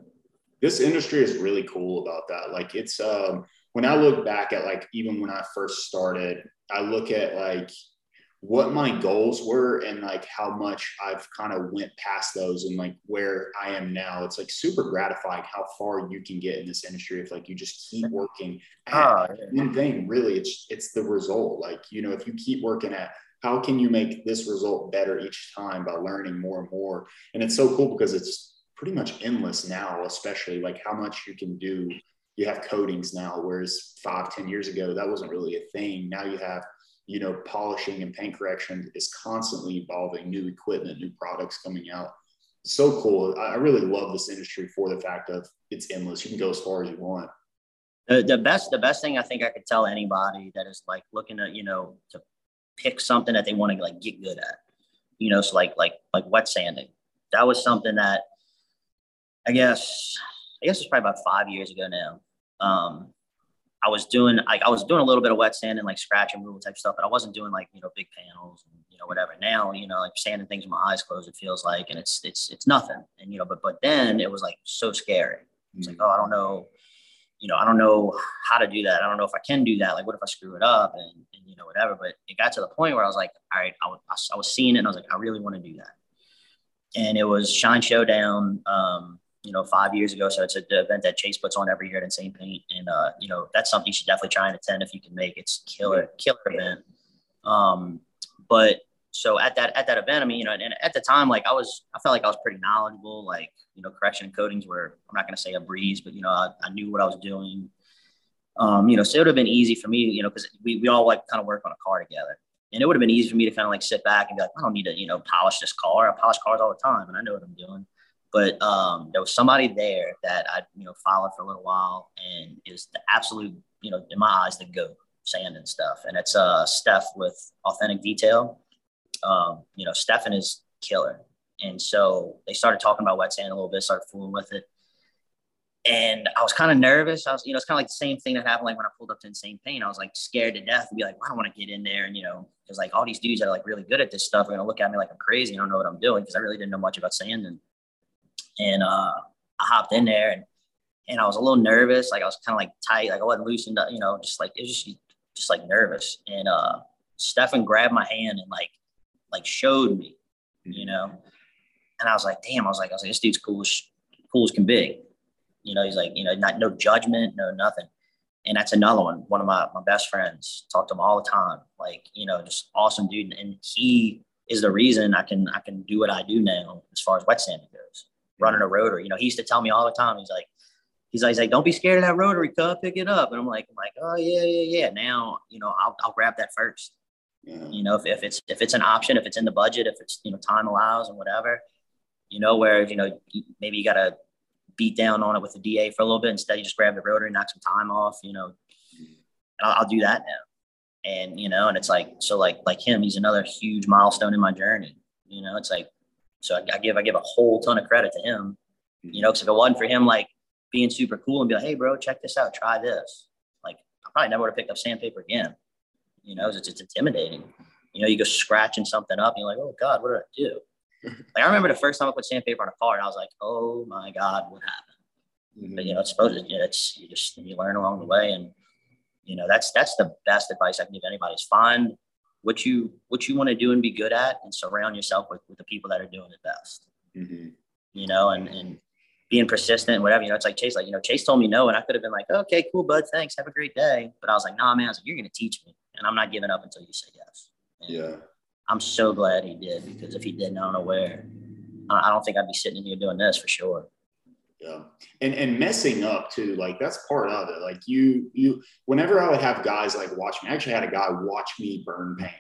This industry is really cool about that. Like it's um when I look back at like even when I first started, I look at like what my goals were and like how much I've kind of went past those and like where I am now. It's like super gratifying how far you can get in this industry if like you just keep working at oh, one thing. Really, it's it's the result. Like you know, if you keep working at how can you make this result better each time by learning more and more. And it's so cool because it's pretty much endless now, especially like how much you can do. You have coatings now, whereas five, ten years ago that wasn't really a thing. Now you have you know, polishing and paint correction is constantly evolving, new equipment, new products coming out. So cool. I really love this industry for the fact of it's endless. You can go as far as you want. The, the best, the best thing I think I could tell anybody that is like looking at, you know, to pick something that they want to like get good at, you know, so like, like, like wet sanding. That was something that I guess, I guess it's probably about five years ago now. Um, I was doing like I was doing a little bit of wet sand and like scratch and removal type stuff, but I wasn't doing like you know big panels and you know whatever. Now you know like sanding things with my eyes closed, it feels like, and it's it's it's nothing. And you know, but but then it was like so scary. It's like oh I don't know, you know I don't know how to do that. I don't know if I can do that. Like what if I screw it up and, and you know whatever. But it got to the point where I was like, all right, I was was seeing it and I was like I really want to do that. And it was Shine Showdown. Um, you know, five years ago. So it's an event that Chase puts on every year at Insane Paint. And, uh, you know, that's something you should definitely try and attend if you can make It's killer, killer event. Um, but so at that, at that event, I mean, you know, and at the time, like I was, I felt like I was pretty knowledgeable, like, you know, correction and coatings were, I'm not going to say a breeze, but, you know, I, I knew what I was doing. Um, you know, so it would have been easy for me, you know, because we, we all like kind of work on a car together. And it would have been easy for me to kind of like sit back and be like, I don't need to, you know, polish this car. I polish cars all the time and I know what I'm doing but um, there was somebody there that I, you know, followed for a little while and is the absolute, you know, in my eyes, the goat sand and stuff. And it's uh, Steph with authentic detail. Um, you know, Stefan is killer. And so they started talking about wet sand a little bit, started fooling with it. And I was kind of nervous. I was, you know, it's kind of like the same thing that happened like when I pulled up to Insane Paint. I was like scared to death to be like, well, I don't want to get in there. And, you know, because like all these dudes that are like really good at this stuff are going to look at me like I'm crazy. I don't know what I'm doing because I really didn't know much about sand. And and uh, I hopped in there and and I was a little nervous, like I was kind of like tight, like I wasn't loosened up, you know, just like it was just just like nervous. And uh, Stefan grabbed my hand and like like showed me, you know, and I was like, damn, I was like, I was like, this dude's cool as cool as can be, you know. He's like, you know, not no judgment, no nothing. And that's another one. One of my, my best friends talk to him all the time. Like, you know, just awesome dude. And he is the reason I can I can do what I do now as far as wet sanding goes running a mm-hmm. rotary. You know, he used to tell me all the time. He's like, he's like, he's like, don't be scared of that rotary cup, pick it up. And I'm like, I'm like, oh yeah, yeah, yeah. Now, you know, I'll, I'll grab that first. Yeah. You know, if, if it's if it's an option, if it's in the budget, if it's you know time allows and whatever, you know, where you know maybe you got to beat down on it with the DA for a little bit instead. You just grab the rotary, knock some time off. You know, and I'll, I'll do that now. And you know, and it's like so like like him, he's another huge milestone in my journey. You know, it's like so I, I, give I give a whole ton of credit to him. You know, because if it wasn't for him, like being super cool and be like, "Hey, bro, check this out, try this," like I probably never would have picked up sandpaper again. You know, it's, it's intimidating. You know, you go scratching something up, and you're like, "Oh God, what did I do?" [laughs] like I remember the first time I put sandpaper on a car, and I was like, "Oh my God, what happened?" Mm-hmm. But you know, it's supposed to. You know, it's you just you learn along the way, and you know that's that's the best advice I can give anybody is find what you what you want to do and be good at and surround yourself with, with the people that are doing it best. Mm-hmm. you know and and being persistent and whatever you know it's like chase like you know chase told me no and i could have been like okay cool bud thanks have a great day. But i was like nah man i was like you're gonna teach me and i'm not giving up until you say yes. And yeah. I'm so glad he did because if he didn't i don't know where i don't think i'd be sitting here doing this for sure yeah. And and messing up too, like that's part of it. Like you you whenever I would have guys like watch me, I actually had a guy watch me burn paint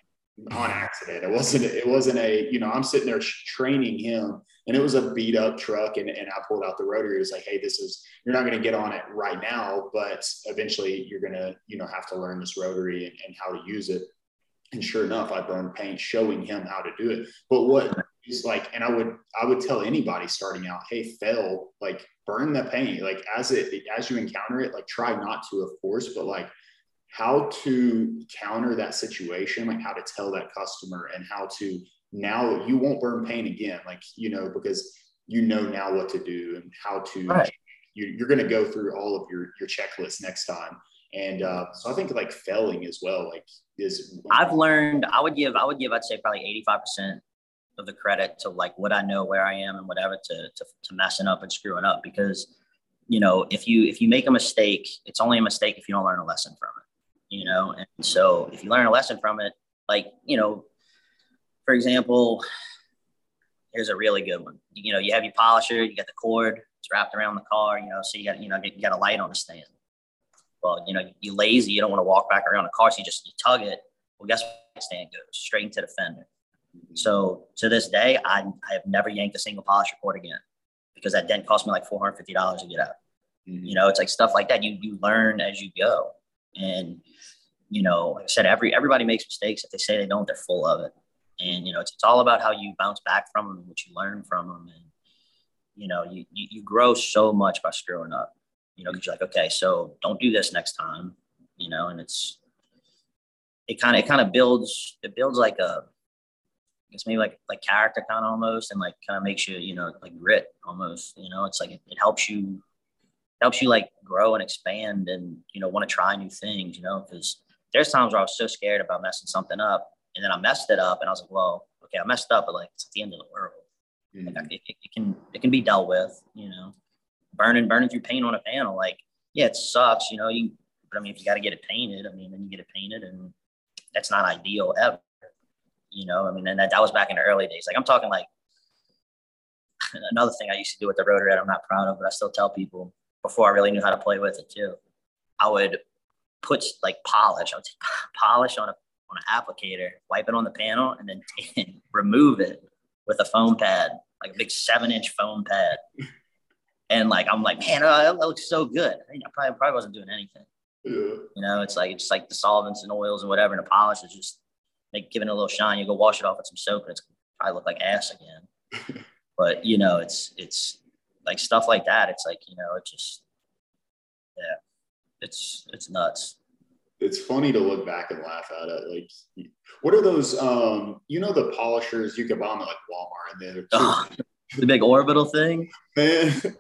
on mm. accident. It wasn't it wasn't a, you know, I'm sitting there training him and it was a beat up truck and, and I pulled out the rotary. It was like, hey, this is you're not going to get on it right now, but eventually you're gonna, you know, have to learn this rotary and, and how to use it. And sure enough, I burned paint showing him how to do it. But what is like, and I would I would tell anybody starting out, hey, fail, like burn the pain, Like as it as you encounter it, like try not to, of course, but like how to counter that situation, like how to tell that customer and how to now you won't burn pain again, like you know, because you know now what to do and how to right. you, are going to go through all of your your checklist next time and uh, so I think like failing as well, like is. I've learned. I would give. I would give. I'd say probably eighty five percent of the credit to like what I know, where I am, and whatever to, to to messing up and screwing up because you know if you if you make a mistake, it's only a mistake if you don't learn a lesson from it. You know, and so if you learn a lesson from it, like you know, for example, here's a really good one. You know, you have your polisher, you got the cord, it's wrapped around the car. You know, so you got you know you got a light on the stand well, you know, you lazy, you don't want to walk back around the car, so you just you tug it. Well, guess what? Stand goes straight into the fender. So to this day, I, I have never yanked a single polish cord again because that dent cost me like four hundred fifty dollars to get out. Mm-hmm. You know, it's like stuff like that. You you learn as you go, and you know, like I said, every everybody makes mistakes. If they say they don't, they're full of it. And you know, it's, it's all about how you bounce back from them and what you learn from them. And you know, you you, you grow so much by screwing up you know, because you're like, okay, so don't do this next time. you know, and it's it kind of it kind of builds it builds like a I guess maybe like like character kind of almost and like kind of makes you you know like grit almost you know it's like it, it helps you helps you like grow and expand and you know want to try new things you know because there's times where I was so scared about messing something up and then I messed it up and I was like well okay I messed up but like it's at the end of the world mm-hmm. like, it, it can it can be dealt with you know burning burning through paint on a panel like yeah it sucks you know you but I mean if you got to get it painted I mean then you get it painted and that's not ideal ever. You know, I mean, and that, that was back in the early days. Like I'm talking like [sighs] another thing I used to do with the rotary I'm not proud of, but I still tell people before I really knew how to play with it too. I would put like polish, I would [laughs] polish on a on an applicator, wipe it on the panel, and then [laughs] t- remove it with a foam pad, like a big seven inch foam pad. And like I'm like, man, oh, that looks so good. I, mean, I probably probably wasn't doing anything. Yeah. You know, it's like it's like the solvents and oils and whatever, and the polish is just make giving it a little shine. You go wash it off with some soap, and it's probably look like ass again. [laughs] but you know, it's it's like stuff like that. It's like you know, it just yeah, it's it's nuts. It's funny to look back and laugh at it. Like, what are those? Um, you know, the polishers you can buy them at like Walmart, and they're [laughs] oh, the big orbital thing. Man, [laughs]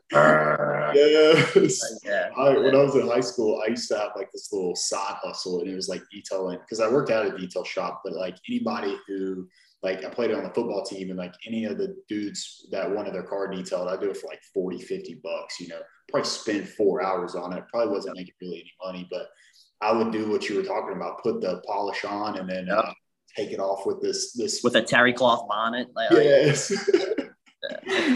yes. Yeah. I, when I was in high school, I used to have like this little side hustle, and it was like detailing because I worked at a detail shop. But like anybody who like I played on the football team, and like any of the dudes that wanted their car detailed, I'd do it for like 40, 50 bucks. You know, probably spend four hours on it. Probably wasn't making really any money, but I would do what you were talking about: put the polish on, and then. Uh, take it off with this this with a terry cloth bonnet. Like, yes. [laughs]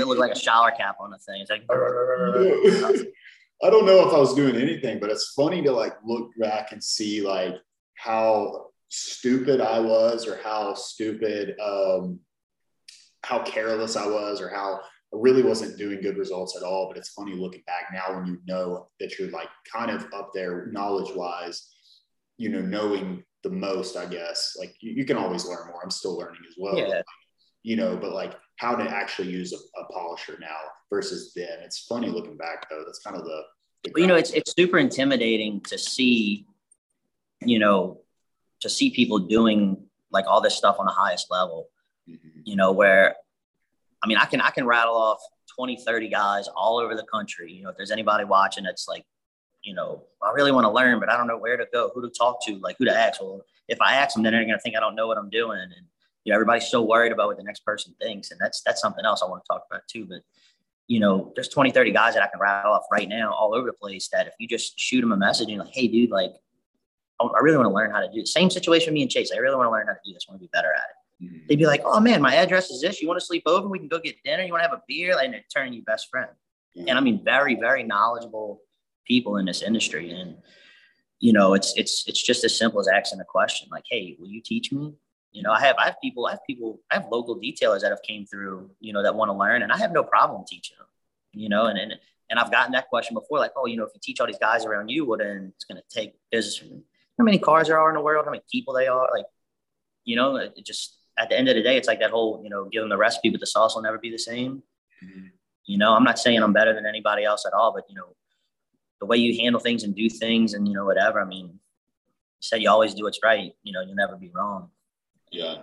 it looked like a shower cap on the thing. It's like. [laughs] I don't know if I was doing anything, but it's funny to like look back and see like how stupid I was or how stupid, um, how careless I was or how I really wasn't doing good results at all. But it's funny looking back now when you know that you're like kind of up there knowledge wise, you know, knowing the most, I guess. Like you, you, can always learn more. I'm still learning as well. Yeah. You know, but like how to actually use a, a, polisher now versus then. It's funny looking back though. That's kind of the, the well, you know, it's it's super intimidating to see, you know, to see people doing like all this stuff on the highest level. Mm-hmm. You know, where I mean, I can I can rattle off 20, 30 guys all over the country. You know, if there's anybody watching that's like, you know, I really want to learn, but I don't know where to go, who to talk to, like who to ask. Well, if I ask them, then they're gonna think I don't know what I'm doing. And you know, everybody's so worried about what the next person thinks. And that's, that's something else I want to talk about too. But, you know, there's 20, 30 guys that I can rattle off right now all over the place that if you just shoot them a message and like, Hey dude, like, I really want to learn how to do the same situation with me and Chase. I really want to learn how to do this. I want to be better at it. Mm-hmm. They'd be like, Oh man, my address is this. You want to sleep over? We can go get dinner. You want to have a beer? And they're turning you best friend. Mm-hmm. And I mean, very, very knowledgeable people in this industry. And, you know, it's, it's, it's just as simple as asking a question like, Hey, will you teach me? You know, I have I have people, I have people, I have local detailers that have came through, you know, that want to learn, and I have no problem teaching them. You know, and and and I've gotten that question before, like, oh, you know, if you teach all these guys around you, well, then it's going to take business how many cars there are in the world, how many people they are, like, you know, it just at the end of the day, it's like that whole, you know, give them the recipe, but the sauce will never be the same. Mm-hmm. You know, I'm not saying I'm better than anybody else at all, but you know, the way you handle things and do things and you know whatever. I mean, you said you always do what's right. You know, you'll never be wrong. Yeah.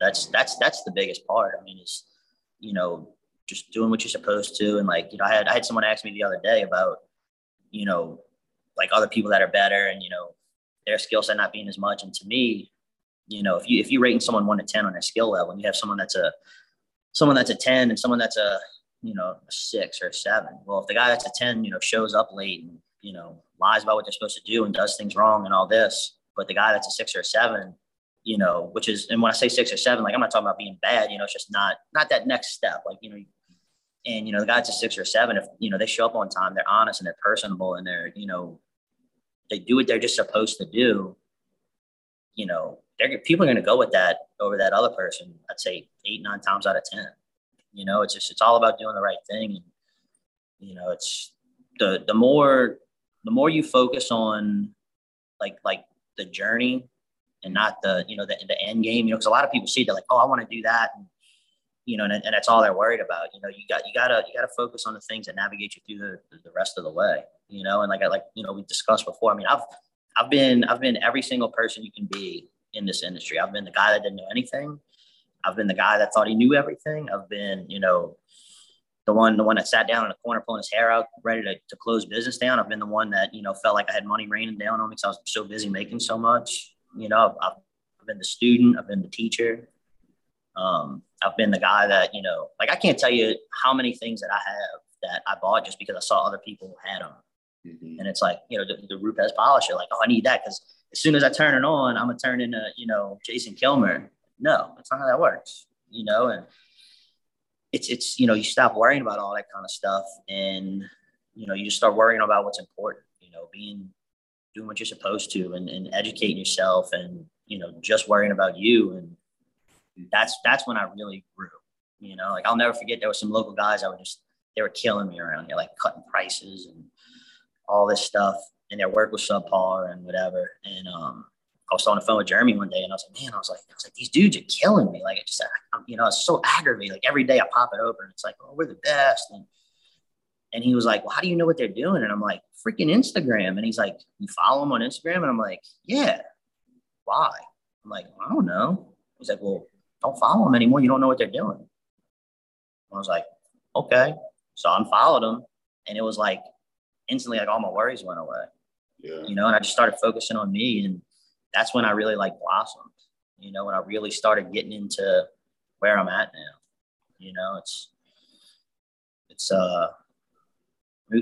That's that's that's the biggest part. I mean, is you know just doing what you're supposed to, and like you know, I had I had someone ask me the other day about you know like other people that are better, and you know their skill set not being as much. And to me, you know, if you if you're rating someone one to ten on their skill level, and you have someone that's a someone that's a ten and someone that's a you know a six or a seven. Well, if the guy that's a ten, you know, shows up late and you know lies about what they're supposed to do and does things wrong and all this, but the guy that's a six or a seven you know, which is, and when I say six or seven, like I'm not talking about being bad, you know, it's just not, not that next step. Like, you know, and, you know, the guys at six or seven, if, you know, they show up on time, they're honest and they're personable and they're, you know, they do what they're just supposed to do, you know, they're, people are going to go with that over that other person. I'd say eight, nine times out of 10, you know, it's just, it's all about doing the right thing. And, you know, it's the, the more, the more you focus on like, like the journey and not the you know the, the end game. You know, because a lot of people see they're like, oh, I want to do that, and you know, and, and that's all they're worried about. You know, you got you gotta you gotta focus on the things that navigate you through the, the rest of the way. You know, and like I like you know we discussed before. I mean, I've I've been I've been every single person you can be in this industry. I've been the guy that didn't know anything. I've been the guy that thought he knew everything. I've been, you know, the one the one that sat down in the corner pulling his hair out, ready to, to close business down. I've been the one that, you know, felt like I had money raining down on me because I was so busy making so much. You know, I've, I've been the student, I've been the teacher. Um, I've been the guy that, you know, like I can't tell you how many things that I have that I bought just because I saw other people had them. Mm-hmm. And it's like, you know, the, the Rupes polisher, like, oh, I need that because as soon as I turn it on, I'm gonna turn into, you know, Jason Kilmer. No, that's not how that works, you know, and it's it's you know, you stop worrying about all that kind of stuff and you know, you just start worrying about what's important, you know, being doing what you're supposed to and, and educating yourself and you know, just worrying about you. And that's that's when I really grew. You know, like I'll never forget there were some local guys I would just they were killing me around here, like cutting prices and all this stuff. And their work was subpar and whatever. And um I was on the phone with Jeremy one day and I was like, man, I was like, I was like, these dudes are killing me. Like, it just, I'm, you know, it's so aggravating. Like every day I pop it open. It's like, oh, we're the best. And, and he was like, well, how do you know what they're doing? And I'm like, freaking Instagram. And he's like, you follow them on Instagram? And I'm like, yeah. Why? I'm like, I don't know. He's like, well, don't follow them anymore. You don't know what they're doing. I was like, okay. So I unfollowed them. And it was like instantly, like all my worries went away. Yeah. You know, and I just started focusing on me. And that's when I really like blossomed, you know, when I really started getting into where I'm at now. You know, it's, it's, uh,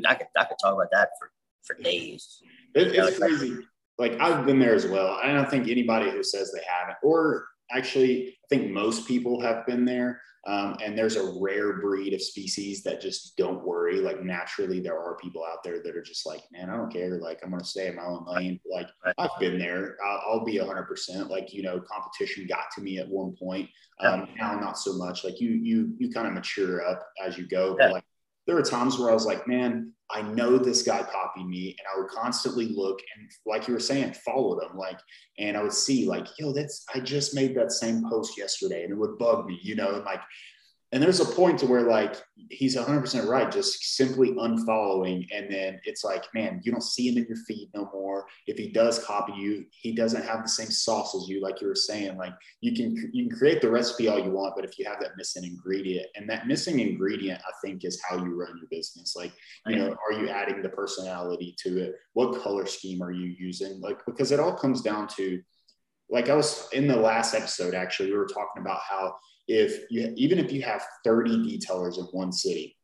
I could, I could talk about that for, for days. It, it's crazy. Like I've been there as well. I don't think anybody who says they haven't, or actually, I think most people have been there. Um, and there's a rare breed of species that just don't worry. Like naturally, there are people out there that are just like, man, I don't care. Like I'm gonna stay in my own lane. Like I've been there. I'll, I'll be 100. percent Like you know, competition got to me at one point. Um, now not so much. Like you you you kind of mature up as you go. But like there were times where I was like, man, I know this guy copied me, and I would constantly look and, like you were saying, follow them. Like, and I would see, like, yo, that's I just made that same post yesterday, and it would bug me, you know, and like and there's a point to where like he's 100% right just simply unfollowing. And then it's like man you don't see him in your feed no more. If he does copy you he doesn't have the same sauce as you like you were saying. Like you can you can create the recipe all you want but if you have that missing ingredient and that missing ingredient i think is how you run your business. Like you know are you adding the personality to it? What color scheme are you using? Like because it all comes down to like i was in the last episode actually we were talking about how if you even if you have 30 detailers in one city,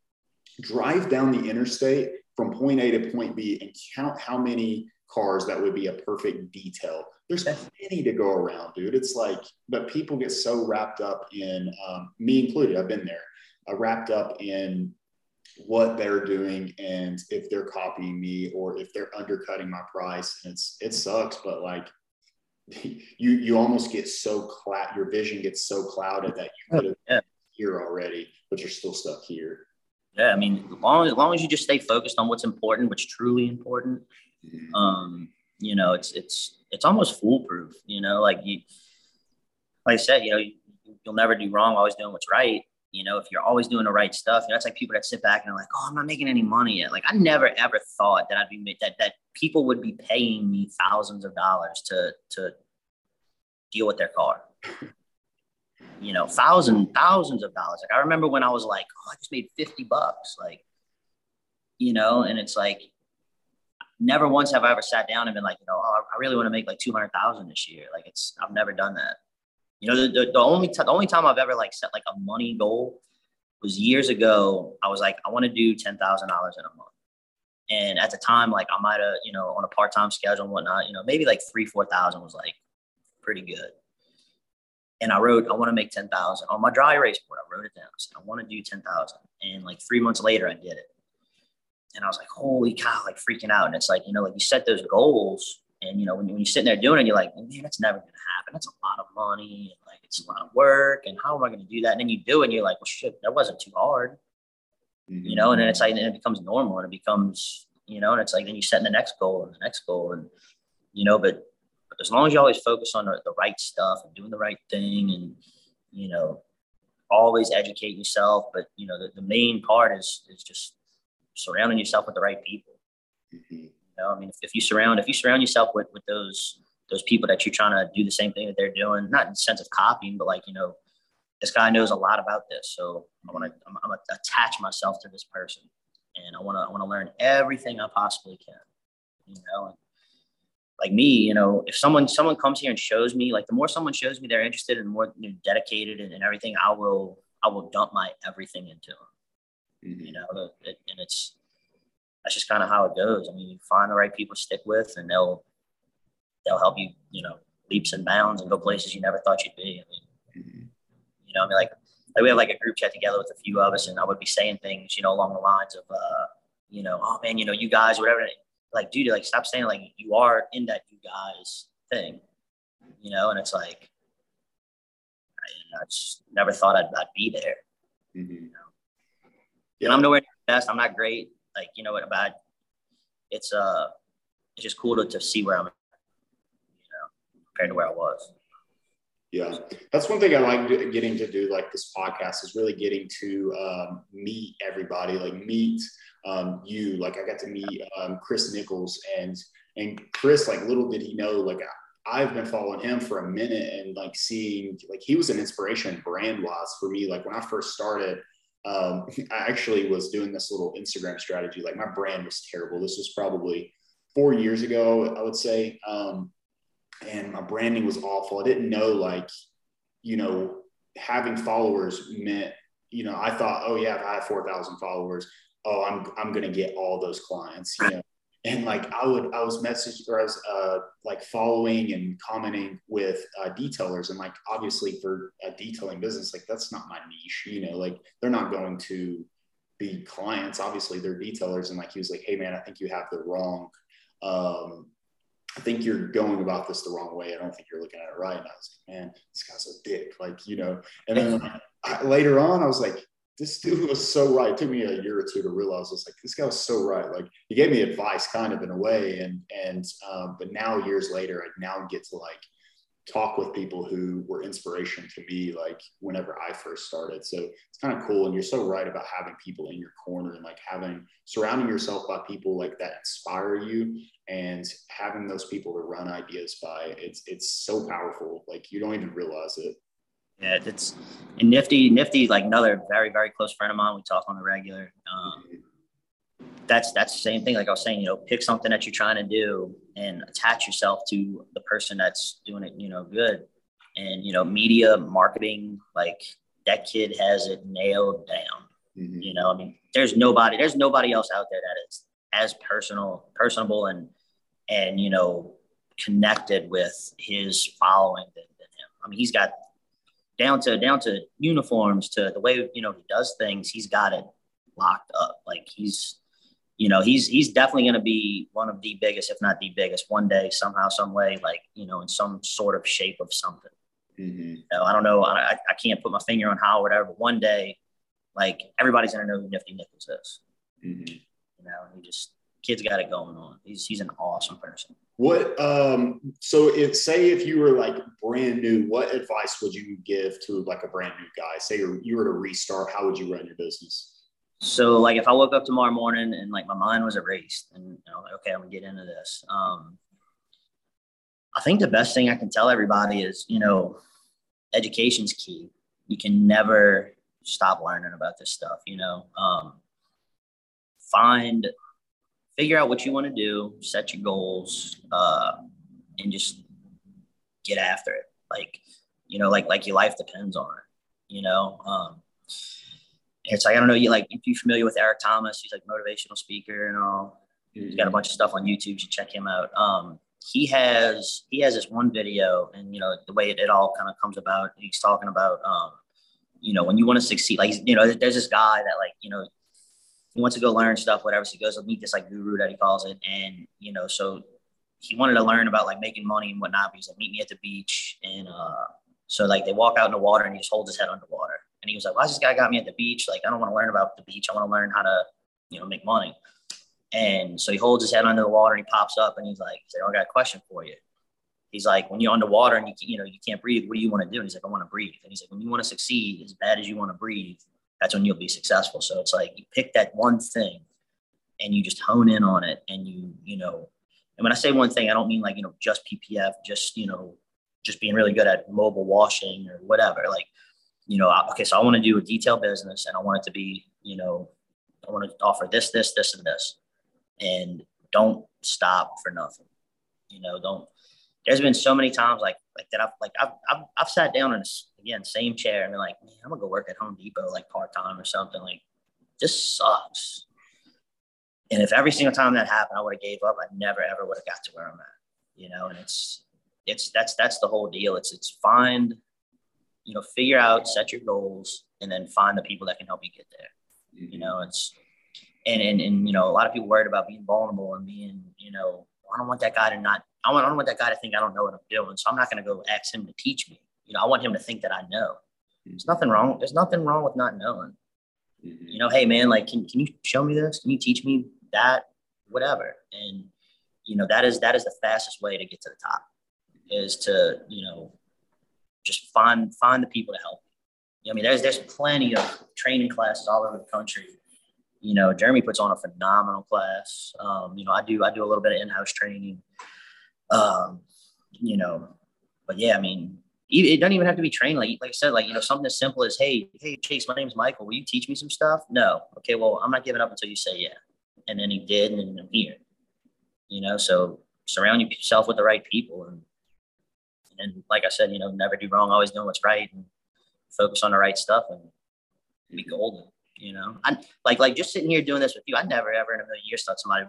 drive down the interstate from point A to point B and count how many cars that would be a perfect detail. There's plenty to go around, dude. It's like, but people get so wrapped up in um, me included. I've been there, uh, wrapped up in what they're doing and if they're copying me or if they're undercutting my price. And it's it sucks, but like [laughs] you you almost get so cloud your vision gets so clouded that you could have yeah. here already, but you're still stuck here. Yeah, I mean, as long as, as long as you just stay focused on what's important, what's truly important, mm-hmm. um, you know, it's it's it's almost foolproof. You know, like you, like I said, you know, you, will never do wrong, always doing what's right. You know, if you're always doing the right stuff, you know, it's like people that sit back and are like, "Oh, I'm not making any money yet." Like, I never ever thought that I'd be that that people would be paying me thousands of dollars to to deal with their car. You know, thousands, thousands of dollars. Like I remember when I was like, oh, I just made 50 bucks. Like, you know, and it's like never once have I ever sat down and been like, you know, oh, I really want to make like 200,000 this year. Like it's, I've never done that. You know, the, the, the only, t- the only time I've ever like set like a money goal was years ago. I was like, I want to do $10,000 in a month. And at the time, like I might have, you know, on a part-time schedule and whatnot, you know, maybe like three, 4,000 was like pretty good. And I wrote, I want to make 10,000 on my dry erase board. I wrote it down. I said, I want to do 10,000. And like three months later, I did it. And I was like, holy cow, like freaking out. And it's like, you know, like you set those goals and, you know, when, when you're sitting there doing it, you're like, man, that's never going to happen. That's a lot of money. And like, it's a lot of work. And how am I going to do that? And then you do it and you're like, well, shit, that wasn't too hard. Mm-hmm. You know, and then it's like, and it becomes normal and it becomes, you know, and it's like, then you set the next goal and the next goal. And, you know, but but as long as you always focus on the, the right stuff and doing the right thing and, you know, always educate yourself. But, you know, the, the main part is, is just surrounding yourself with the right people. Mm-hmm. You know, I mean, if, if you surround if you surround yourself with with those those people that you're trying to do the same thing that they're doing, not in the sense of copying, but like you know, this guy knows a lot about this, so I want to I'm, I'm gonna attach myself to this person, and I want to I want to learn everything I possibly can. You know, and like me, you know, if someone someone comes here and shows me, like the more someone shows me they're interested and more you know, dedicated and, and, everything, I will I will dump my everything into them. Mm-hmm. You know, it, and it's that's just kind of how it goes. I mean, you find the right people to stick with, and they'll they'll help you, you know, leaps and bounds and go places you never thought you'd be. I mean, mm-hmm. you know, I mean, like like we have like a group chat together with a few of us, and I would be saying things, you know, along the lines of, uh, you know, oh man, you know, you guys, whatever like, dude, like stop saying like you are in that you guys thing, you know? And it's like, I, I just never thought I'd, I'd be there. Mm-hmm. You know? Yeah. And I'm nowhere near the best. I'm not great. Like, you know what about it's uh it's just cool to, to see where I'm you know, compared to where I was. Yeah, that's one thing I like getting to do like this podcast is really getting to um, meet everybody, like meet um, you. Like I got to meet um, Chris Nichols and and Chris. Like little did he know, like I've been following him for a minute and like seeing like he was an inspiration brand wise for me. Like when I first started, um, [laughs] I actually was doing this little Instagram strategy. Like my brand was terrible. This was probably four years ago, I would say. Um, and my branding was awful. I didn't know like, you know, having followers meant, you know, I thought, oh yeah, if I have 4,000 followers, oh, I'm, I'm going to get all those clients, you know? And like I would, I was messaging or I was uh, like following and commenting with uh, detailers, and like obviously for a detailing business, like that's not my niche, you know, like they're not going to be clients. Obviously, they're detailers, and like he was like, hey man, I think you have the wrong um, I think you're going about this the wrong way. I don't think you're looking at it right. And I was like, man, this guy's a dick. Like, you know, and then [laughs] I, later on, I was like, this dude was so right. It took me a year or two to realize I was like, this guy was so right. Like he gave me advice kind of in a way. And, and, um, but now years later, I now get to like talk with people who were inspiration to me like whenever i first started so it's kind of cool and you're so right about having people in your corner and like having surrounding yourself by people like that inspire you and having those people to run ideas by it's it's so powerful like you don't even realize it yeah it's and nifty nifty like another very very close friend of mine we talk on the regular um, that's that's the same thing. Like I was saying, you know, pick something that you're trying to do and attach yourself to the person that's doing it, you know, good. And you know, media marketing, like that kid has it nailed down. Mm-hmm. You know, I mean, there's nobody, there's nobody else out there that is as personal, personable, and and you know, connected with his following than, than him. I mean, he's got down to down to uniforms to the way you know he does things. He's got it locked up. Like he's you know, he's he's definitely going to be one of the biggest, if not the biggest, one day somehow, some way, like you know, in some sort of shape of something. Mm-hmm. You know, I don't know, I, I can't put my finger on how or whatever, but one day, like everybody's going to know who Nifty Nichols is. Mm-hmm. You know, he just kid's got it going on. He's he's an awesome person. What um so if say if you were like brand new, what advice would you give to like a brand new guy? Say you were to restart, how would you run your business? So like if I woke up tomorrow morning and like my mind was erased and you know, like, okay, I'm gonna get into this. Um, I think the best thing I can tell everybody is, you know, education's key. You can never stop learning about this stuff, you know. Um, find figure out what you want to do, set your goals, uh, and just get after it. Like, you know, like like your life depends on it, you know. Um, it's like I don't know, you like if you're familiar with Eric Thomas, he's like motivational speaker and all. He's got a bunch of stuff on YouTube. You check him out. Um, he has he has this one video, and you know the way it, it all kind of comes about. He's talking about um, you know when you want to succeed, like you know there's this guy that like you know he wants to go learn stuff, whatever. So he goes to meet this like guru that he calls it, and you know so he wanted to learn about like making money and whatnot. But he's like, meet me at the beach, and uh, so like they walk out in the water, and he just holds his head underwater and he was like, why this guy got me at the beach? Like, I don't want to learn about the beach. I want to learn how to, you know, make money. And so he holds his head under the water and he pops up and he's like, he's like, I got a question for you. He's like, when you're underwater and you, you know, you can't breathe, what do you want to do? And he's like, I want to breathe. And he's like, when you want to succeed as bad as you want to breathe, that's when you'll be successful. So it's like, you pick that one thing and you just hone in on it and you, you know, and when I say one thing, I don't mean like, you know, just PPF, just, you know, just being really good at mobile washing or whatever. Like, you know, okay, so I want to do a detail business and I want it to be, you know, I want to offer this, this, this, and this. And don't stop for nothing. You know, don't, there's been so many times like, like that I've, like, I've, I've, I've sat down in, a, again, same chair and been like, man, I'm gonna go work at Home Depot like part time or something. Like, this sucks. And if every single time that happened, I would have gave up, I never ever would have got to where I'm at. You know, and it's it's that's that's the whole deal. It's it's find, you know, figure out, set your goals, and then find the people that can help you get there. Mm-hmm. You know, it's and, and and you know, a lot of people worried about being vulnerable and being, you know, I don't want that guy to not I, want, I don't want that guy to think I don't know what I'm doing. So I'm not gonna go ask him to teach me. You know, I want him to think that I know. Mm-hmm. There's nothing wrong. There's nothing wrong with not knowing. Mm-hmm. You know, hey man, like can, can you show me this? Can you teach me that? Whatever. And you know, that is that is the fastest way to get to the top is to, you know, just find find the people to help you. know, I mean, there's there's plenty of training classes all over the country. You know, Jeremy puts on a phenomenal class. Um, you know, I do I do a little bit of in-house training. Um, you know, but yeah, I mean, it doesn't even have to be trained. Like, like I said, like, you know, something as simple as, Hey, Hey Chase, my name's Michael. Will you teach me some stuff? No. Okay. Well, I'm not giving up until you say, yeah. And then he did. And I'm here, you know, so surround yourself with the right people and and like I said, you know, never do wrong, always doing what's right, and focus on the right stuff, and be golden. You know, I like like just sitting here doing this with you. I never ever in a million years thought somebody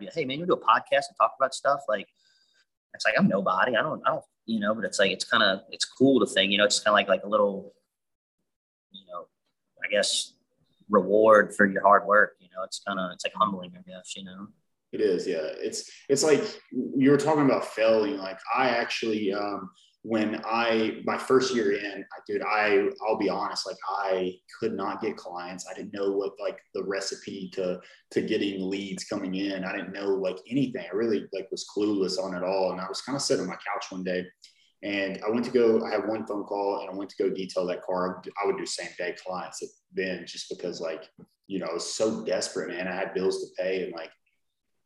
like, hey man, you do a podcast and talk about stuff like. It's like I'm nobody. I don't. I don't. You know, but it's like it's kind of it's cool to think. You know, it's kind of like like a little. You know, I guess reward for your hard work. Know, it's kind of it's like humbling. I guess you know. It is, yeah. It's it's like you were talking about failing. Like I actually, um, when I my first year in, I, dude, I I'll be honest, like I could not get clients. I didn't know what like the recipe to to getting leads coming in. I didn't know like anything. I really like was clueless on it all. And I was kind of sitting on my couch one day, and I went to go. I had one phone call, and I went to go detail that car. I would do same day clients then, just because like you know I was so desperate, man. I had bills to pay, and like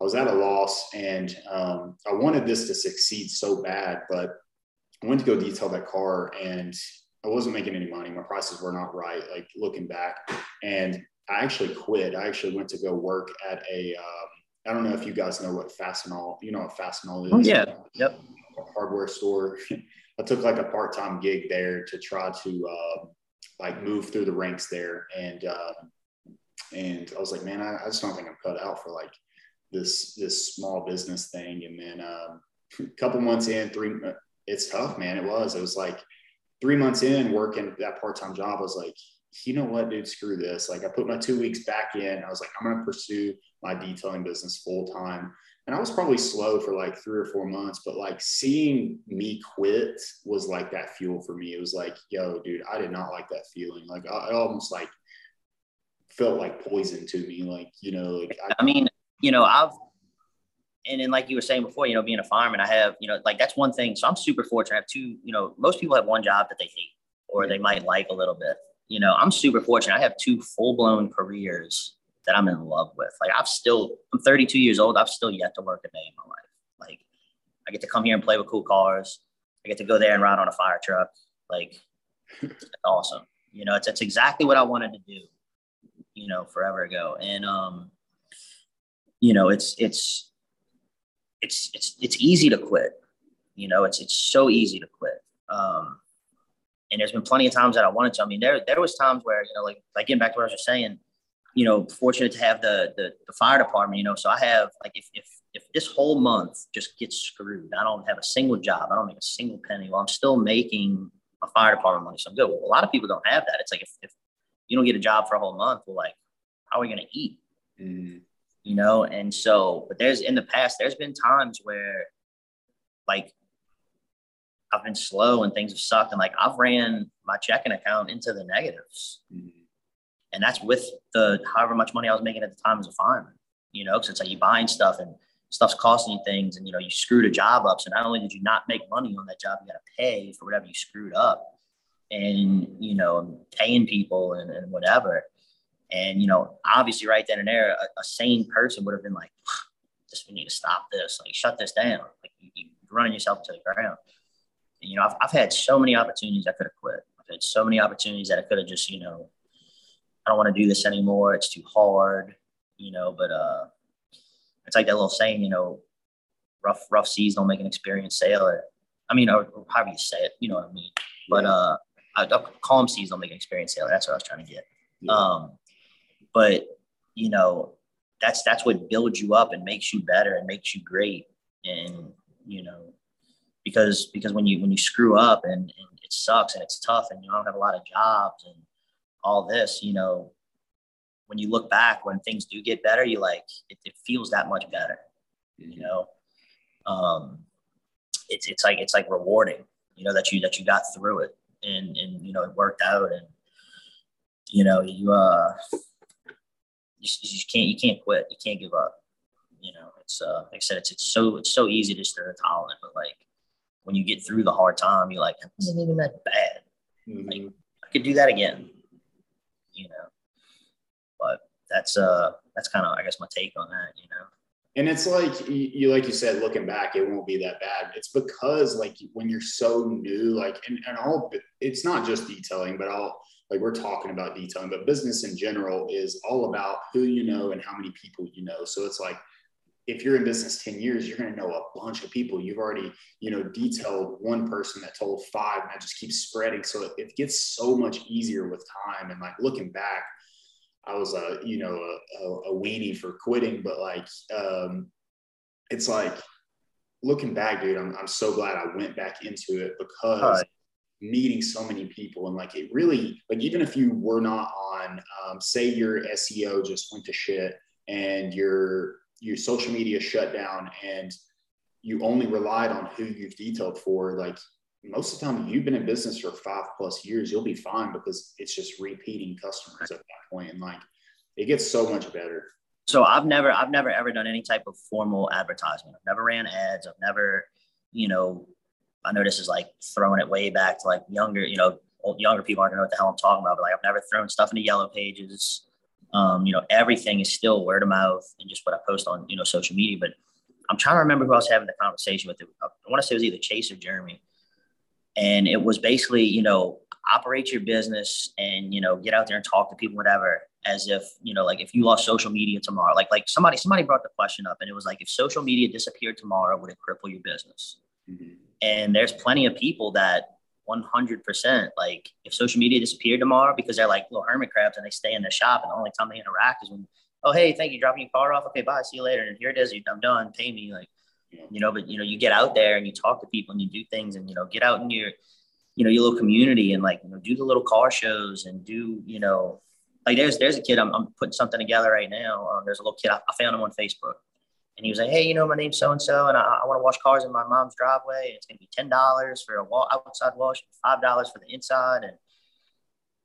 I was at a loss and um, I wanted this to succeed so bad, but I went to go detail that car and I wasn't making any money. My prices were not right, like looking back. And I actually quit. I actually went to go work at a. Um, I don't know if you guys know what Fastenal, you know what Fastenal is. Oh, yeah. Yep. Hardware store. [laughs] I took like a part-time gig there to try to uh, like move through the ranks there. And, uh, and I was like, man, I, I just don't think I'm cut out for like this this small business thing. And then um, a [laughs] couple months in three it's tough man. It was. It was like three months in working that part-time job i was like you know what dude? Screw this. Like i put my two weeks back in. I was like i'm to pursue my detailing business full time and i was probably slow for like three or four months but like seeing me quit was like that fuel for me it was like yo dude i did not like that feeling like i, almost like felt like poison to me like you know like I, I mean you know, I've, and then like you were saying before, you know, being a fireman, I have, you know, like that's one thing. So I'm super fortunate. I have two, you know, most people have one job that they hate or they might like a little bit. You know, I'm super fortunate. I have two full blown careers that I'm in love with. Like I've still, I'm 32 years old. I've still yet to work a day in my life. Like I get to come here and play with cool cars. I get to go there and ride on a fire truck. Like it's awesome. You know, it's, it's exactly what I wanted to do, you know, forever ago. And, um, you know, it's it's it's it's it's easy to quit. You know, it's it's so easy to quit. Um, and there's been plenty of times that I wanted to. I mean, there there was times where you know, like like getting back to what I was just saying. You know, fortunate to have the the, the fire department. You know, so I have like if if if this whole month just gets screwed, I don't have a single job. I don't make a single penny. Well, I'm still making a fire department money, so I'm good. Well, a lot of people don't have that. It's like if, if you don't get a job for a whole month, well, like how are we going to eat? Mm you know and so but there's in the past there's been times where like i've been slow and things have sucked and like i've ran my checking account into the negatives mm-hmm. And that's with the however much money i was making at the time as a fireman you know because it's like you buying stuff and stuff's costing you things and you know you screwed a job up so not only did you not make money on that job you got to pay for whatever you screwed up and you know paying people and, and whatever And, you know, obviously right then and there, a, a sane person would have been like, just, we need to stop this, like shut this down. Like you, you're running yourself to the ground. And, you know, I've, I've had so many opportunities I could have quit. I've had so many opportunities that I could have just, you know, I don't want to do this anymore. It's too hard, you know, but, uh, it's like that little saying, you know, rough, rough seas don't make an experienced sailor. I mean, or, or however you say it, you know what I mean? But, uh, I, calm seas don't make an experienced sailor. That's what I was trying to get. Yeah. Um, but you know, that's that's what builds you up and makes you better and makes you great. And you know, because because when you when you screw up and, and it sucks and it's tough and you don't have a lot of jobs and all this, you know, when you look back when things do get better, you like it, it feels that much better. You mm-hmm. know, um, it's it's like it's like rewarding. You know that you that you got through it and and you know it worked out and you know you uh you, you can't you can't quit you can't give up you know it's uh like I said it's it's so it's so easy to throw the but like when you get through the hard time you're like it wasn't even that bad mm-hmm. like I could do that again you know. But that's uh that's kind of I guess my take on that you know. And it's like you like you said looking back it won't be that bad. It's because like when you're so new like and, and all it's not just detailing but all like we're talking about detailing but business in general is all about who you know and how many people you know. So it's like if you're in business 10 years you're going to know a bunch of people you've already you know detailed one person that told five and that just keeps spreading so it, it gets so much easier with time and like looking back I was a you know a, a, a weenie for quitting, but like um, it's like looking back, dude. I'm I'm so glad I went back into it because right. meeting so many people and like it really like even if you were not on, um, say your SEO just went to shit and your your social media shut down and you only relied on who you've detailed for, like most of the time you've been in business for five plus years, you'll be fine because it's just repeating customers at that point. And like it gets so much better. So I've never, I've never ever done any type of formal advertisement. I've never ran ads. I've never, you know, I know this is like throwing it way back to like younger, you know, younger people aren't gonna know what the hell I'm talking about, but like I've never thrown stuff into yellow pages. Um, you know, everything is still word of mouth and just what I post on, you know, social media. But I'm trying to remember who I was having the conversation with. I want to say it was either Chase or Jeremy and it was basically you know operate your business and you know get out there and talk to people whatever as if you know like if you lost social media tomorrow like like somebody somebody brought the question up and it was like if social media disappeared tomorrow would it cripple your business mm-hmm. and there's plenty of people that 100% like if social media disappeared tomorrow because they're like little hermit crabs and they stay in the shop and the only time they interact is when oh hey thank you dropping your car off. Okay bye see you later. And here it is i'm done pay me like you know, but you know, you get out there and you talk to people and you do things and you know, get out in your, you know, your little community and like, you know, do the little car shows and do, you know, like there's there's a kid I'm, I'm putting something together right now. Um, there's a little kid I, I, found him on Facebook, and he was like, "Hey, you know, my name's so and so, and I, I want to wash cars in my mom's driveway. And it's gonna be ten dollars for a wall, outside wash, five dollars for the inside." And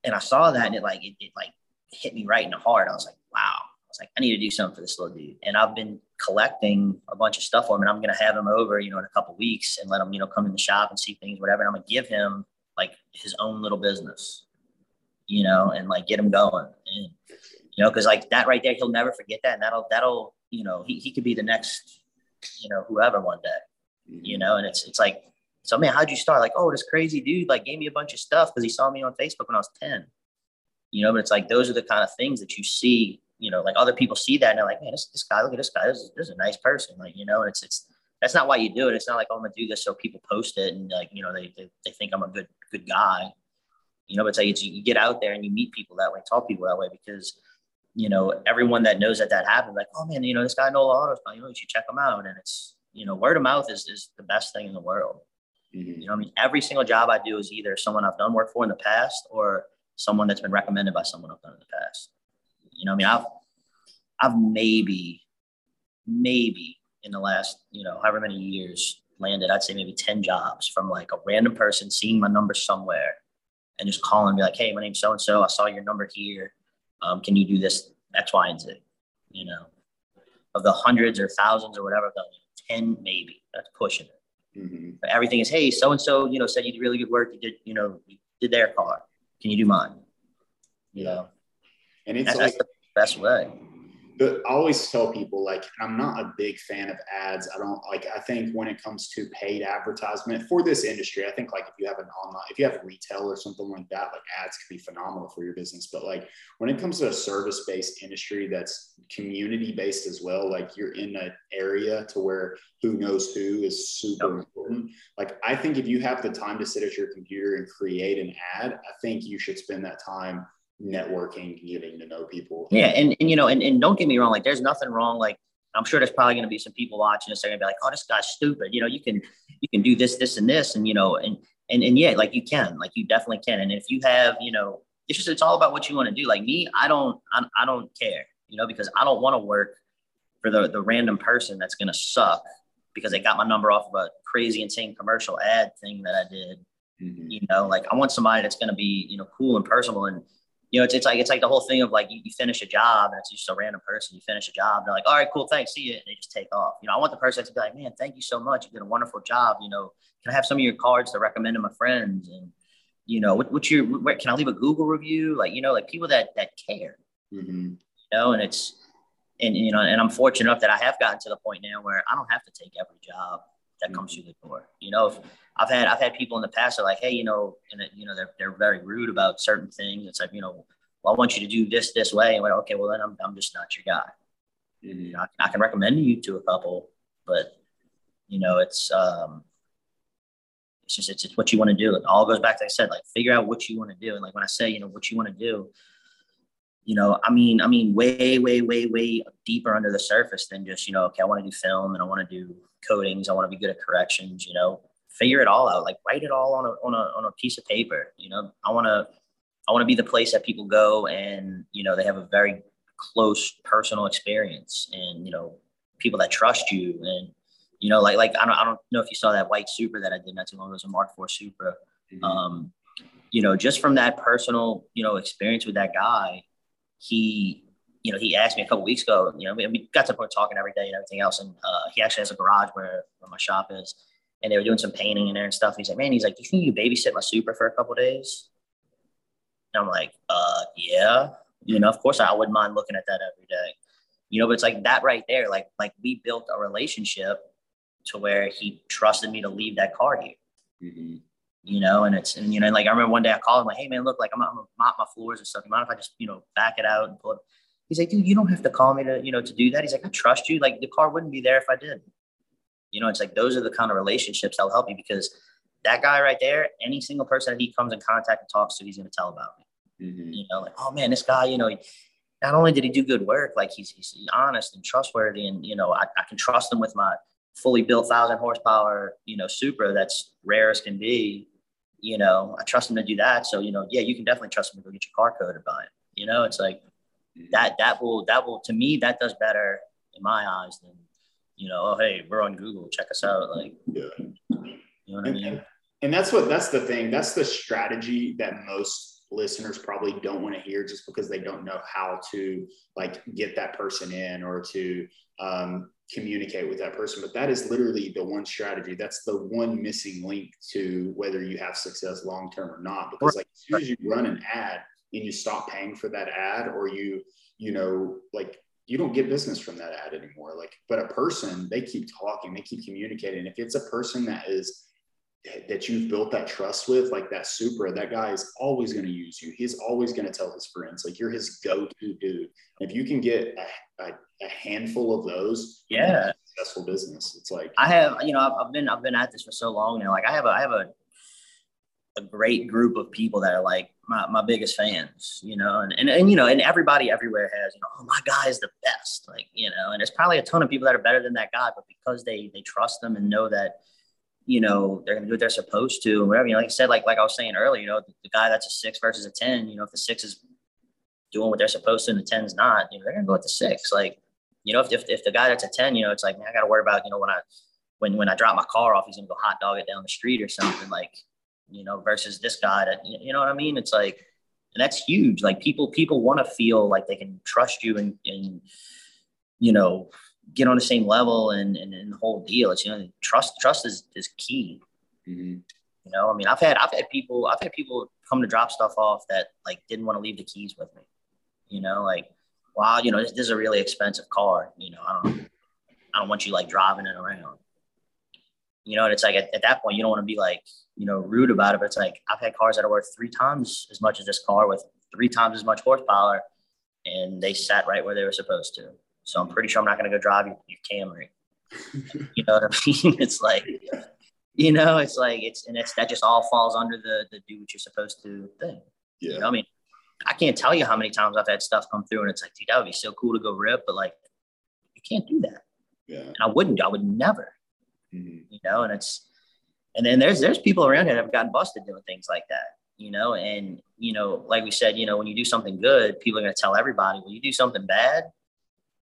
and I saw that, and it like it, it like hit me right in the heart. I was like, "Wow, I was like, I need to do something for this little dude. And I've been collecting a bunch of stuff for him and I'm to have him over, you know, in a couple weeks and let him, you know, come in the shop and see things, whatever. And I'm to give him like his own little business, you know, and like get him going. And, you know, cause like that right there, he'll never forget that. And that'll, that'll, you know, he, he could be the next, you know, whoever one day, you mm-hmm. know, and it's, it's like, so man, how'd you start? Like, oh, this crazy dude like gave me a bunch of stuff because he saw me on Facebook when I was 10. You know, but it's like those are the kind of things that you see you know, like other people see that and they're like, man, this, this guy, look at this guy, this, this is a nice person. Like, you know, and it's, it's, that's not why you do it. It's not like, oh, I'm gonna do this so people post it and like, you know, they, they, they think I'm a good, good guy, you know, but it's like, it's, you get out there and you meet people that way, talk people that way, because, you know, everyone that knows that that happened, like, oh man, you know, this guy Nola Autos, you know, you should check him out. And it's, you know, word of mouth is, is the best thing in the world. Mm-hmm. You know, I mean, every single job I do is either someone I've done work for in the past or someone that's been recommended by someone I've done in the past. You know, I mean, I've I've maybe, maybe in the last, you know, however many years landed, I'd say maybe 10 jobs from like a random person seeing my number somewhere and just calling me like, hey, my name's so and so. I saw your number here. Um, can you do this X, Y, and Z? You know, of the hundreds or thousands or whatever, the 10 maybe. That's pushing it. Mm-hmm. But everything is, hey, so and so, you know, said you did really good work. You did, you know, you did their car. Can you do mine? You know, And it's that's, like that's the best way but I always tell people like I'm not a big fan of ads. I don't like I think when it comes to paid advertisement for this industry, I think like if you have an online if you have retail or something like that, like ads can be phenomenal for your business. But like when it comes to a service-based industry that's community-based as well, like you're in an area to where who knows who is super yep. important. Like I think if you have the time to sit at your computer and create an ad, I think you should spend that time networking, getting to know people. Yeah, and, and you know, and, and don't get me wrong, like there's nothing wrong. Like I'm sure there's probably going to be some people watching this. They're going to be like, "Oh, this guy's stupid." You know, you can you can do this, this, and this, and you know, and and and yeah, like you can, like you definitely can. And if you have, you know, it's just it's all about what you want to do. Like me, I don't I, I don't care, you know, because I don't want to work for the the random person that's going to suck because they got my number off of a crazy insane commercial ad thing that I did. Mm-hmm. You know, like I want somebody that's going to be you know cool and personal and you know, it's, it's like it's like the whole thing of like you, you finish a job and it's just a random person. You finish a job, they're like, all right, cool, thanks, see you, and they just take off. You know, I want the person to be like, man, thank you so much. You did a wonderful job. You know, can I have some of your cards to recommend to my friends? And you know, what, what's your where, can I leave a Google review? Like, you know, like people that that care. Mm-hmm. You know, and it's and you know, and I'm fortunate enough that I have gotten to the point now where I don't have to take every job that comes through the door. You know, if I've had I've had people in the past that are like, hey, you know, and you know they're they're very rude about certain things. It's like, you know, well, I want you to do this this way. And went, okay, well then I'm I'm just not your guy. Mm-hmm. You know, I, I, can recommend you to a couple, but you know, it's um it's just it's, it's what you want to do. It all goes back to like I said, like figure out what you want to do. And like when I say, you know, what you want to do, you know, I mean, I mean, way, way, way, way deeper under the surface than just, you know, okay, I want to do film and I want to do coatings. I want to be good at corrections, you know, figure it all out, like write it all on a, on a, on a piece of paper. You know, I want to, I want to be the place that people go and, you know, they have a very close personal experience and, you know, people that trust you. And, you know, like, like, I don't, I don't know if you saw that white Supra that I did not too long ago. It was a Mark IV Supra. Mm-hmm. Um, you know, just from that personal, you know, experience with that guy, he, you know, he asked me a couple weeks ago, you know, we, we got to point talking every day and everything else. And uh, he actually has a garage where, where my shop is. And they were doing some painting in there and stuff. he's like, man, he's like, do you think you babysit my Supra for a couple days? And I'm like, uh, yeah. You know, of course I wouldn't mind looking at that every day. You know, but it's like that right there. Like, like we built a relationship to where he trusted me to leave that car here. Mm-hmm you know, and it's, and, you know, like I remember one day I called him like, Hey man, look, like I'm, I'm gonna mop my floors and stuff. You mind if I just, you know, back it out and pull it? He's like, dude, you don't have to call me to, you know, to do that. He's like, I trust you. Like the car wouldn't be there if I did. You know, it's like, those are the kind of relationships that'll help you because that guy right there, any single person that he comes in contact and talks to, he's going to tell about me. Mm-hmm. You know, like, oh man, this guy, you know, he, not only did he do good work, like he's, he's honest and trustworthy and, you know, I, I can trust him with my fully built thousand horsepower, you know, Supra that's rare as can be you know, I trust him to do that. So, you know, yeah, you can definitely trust him to go get your car coated by him. You know, it's like that, that will, that will, to me, that does better in my eyes than, you know, oh, hey, we're on Google, check us out. Like, yeah. you know what and, I mean? And that's what, that's the thing. That's the strategy that most listeners probably don't want to hear just because they don't know how to like get that person in or to um, communicate with that person. But that is literally the one strategy. That's the one missing link to whether you have success long term or not. Because like as soon as you run an ad and you stop paying for that ad, or you, you know, like you don't get business from that ad anymore. Like, but a person, they keep talking, they keep communicating. If it's a person that is that you've built that trust with, like that Supra, that guy is always going to use you. He's always going to tell his friends, like you're his go-to dude. If you can get a, a, a handful of those, yeah, successful business. It's like I have, you know, I've, I've, been I've been at this for so long now. Like I have a I have a a great group of people that are like my, my biggest fans, you know, and, and and you know, and everybody everywhere has, you know, oh my guy is the best, like you know, and there's probably a ton of people that are better than that guy, but because they they trust them and know that you know, they're going to do what they're supposed to and whatever. You know, like I said, like like I was saying earlier, you know, the, the, guy that's a six versus a ten, you know, if the six is doing what they're supposed to and the ten's not, you know, they're going to go with the six. Like, you know, if, if, if the guy that's a ten, you know, it's like man, I got to worry about you know when I when when I drop my car off, he's going to go hot dog it down the street or something like, you know, versus this guy that you know what I mean. It's like, and that's huge. Like people people want to feel like they can trust you and and you know get on the same level and, and, and the whole deal. It's you know trust trust is is key. Mm-hmm. You know, I mean, I've had I've had people I've had people come to drop stuff off that like didn't want to leave the keys with me. You know, like, wow, you know, this, this is a really expensive car. You know, I don't, I don't want you like driving it around. You know, and it's like at, at that point, you don't want to be like, you know, rude about it. But it's like I've had cars that are worth three times as much as this car with three times as much horsepower, and they sat right where they were supposed to. So I'm pretty sure I'm not going to go drive your, your Camry. [laughs] you know what I mean? [laughs] It's like, you know, it's like it's and it's that just all falls under the the do what you're supposed to thing. Yeah. You know, I mean, I can't tell you how many times I've had stuff come through and it's like, dude, that would be so cool to go rip, but like, you can't do that. Yeah. And I wouldn't. I would never. Mm-hmm. You know, and it's and then there's there's people around here that have gotten busted doing things like that. You know, and you know, like we said, you know, when you do something good, people are going to tell everybody. When you do something bad,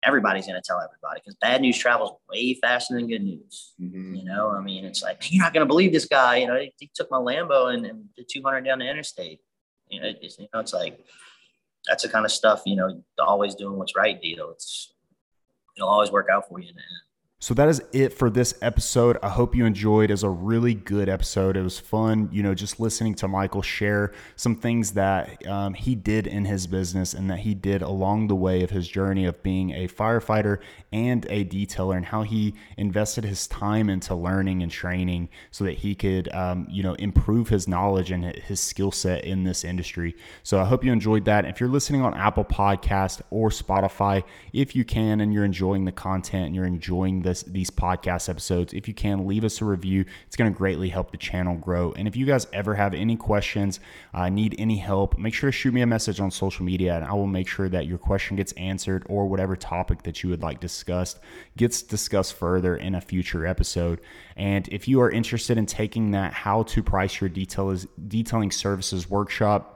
everybody's going to tell everybody because bad news travels way faster than good news. Mm-hmm. You know, I mean, it's like you're not going to believe this guy. You know, he, he took my Lambo and, and, did 200 down the interstate. You know, it's, you know, it's like that's the kind of stuff. You know, always doing what's right deal. It's it'll always work out for you. So that is it for this episode. I hope you enjoyed. It was a really good episode. It was fun, you know, just listening to Michael share some things that um, he did in his business and that he did along the way of his journey of being a firefighter and a detailer and how he invested his time into learning and training so that he could, um, you know, improve his knowledge and his skill set in this industry. So I hope you enjoyed that. If you're listening on Apple Podcast or Spotify, if you can and you're enjoying the content and you're enjoying the this these podcast episodes. If you can, leave us a review. It's going to greatly help the channel grow. And if you guys ever have any questions, uh, need any help, make sure to shoot me a message on social media, and I will make sure that your question gets answered or whatever topic that you would like discussed gets discussed further in a future episode. And if you are interested in taking that how to price your detail detailing services workshop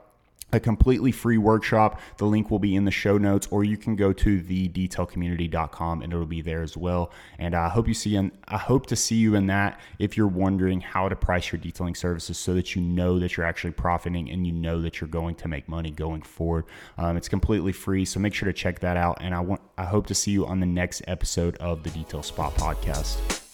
a completely free workshop. The link will be in the show notes, or you can go to thedetailcommunity.com and it'll be there as well. And I hope you see, in, I hope to see you in that if you're wondering how to price your detailing services so that you know that you're actually profiting and you know that you're going to make money going forward. Um, it's completely free, so make sure to check that out. And I want, I hope to see you on the next episode of the Detail Spot podcast.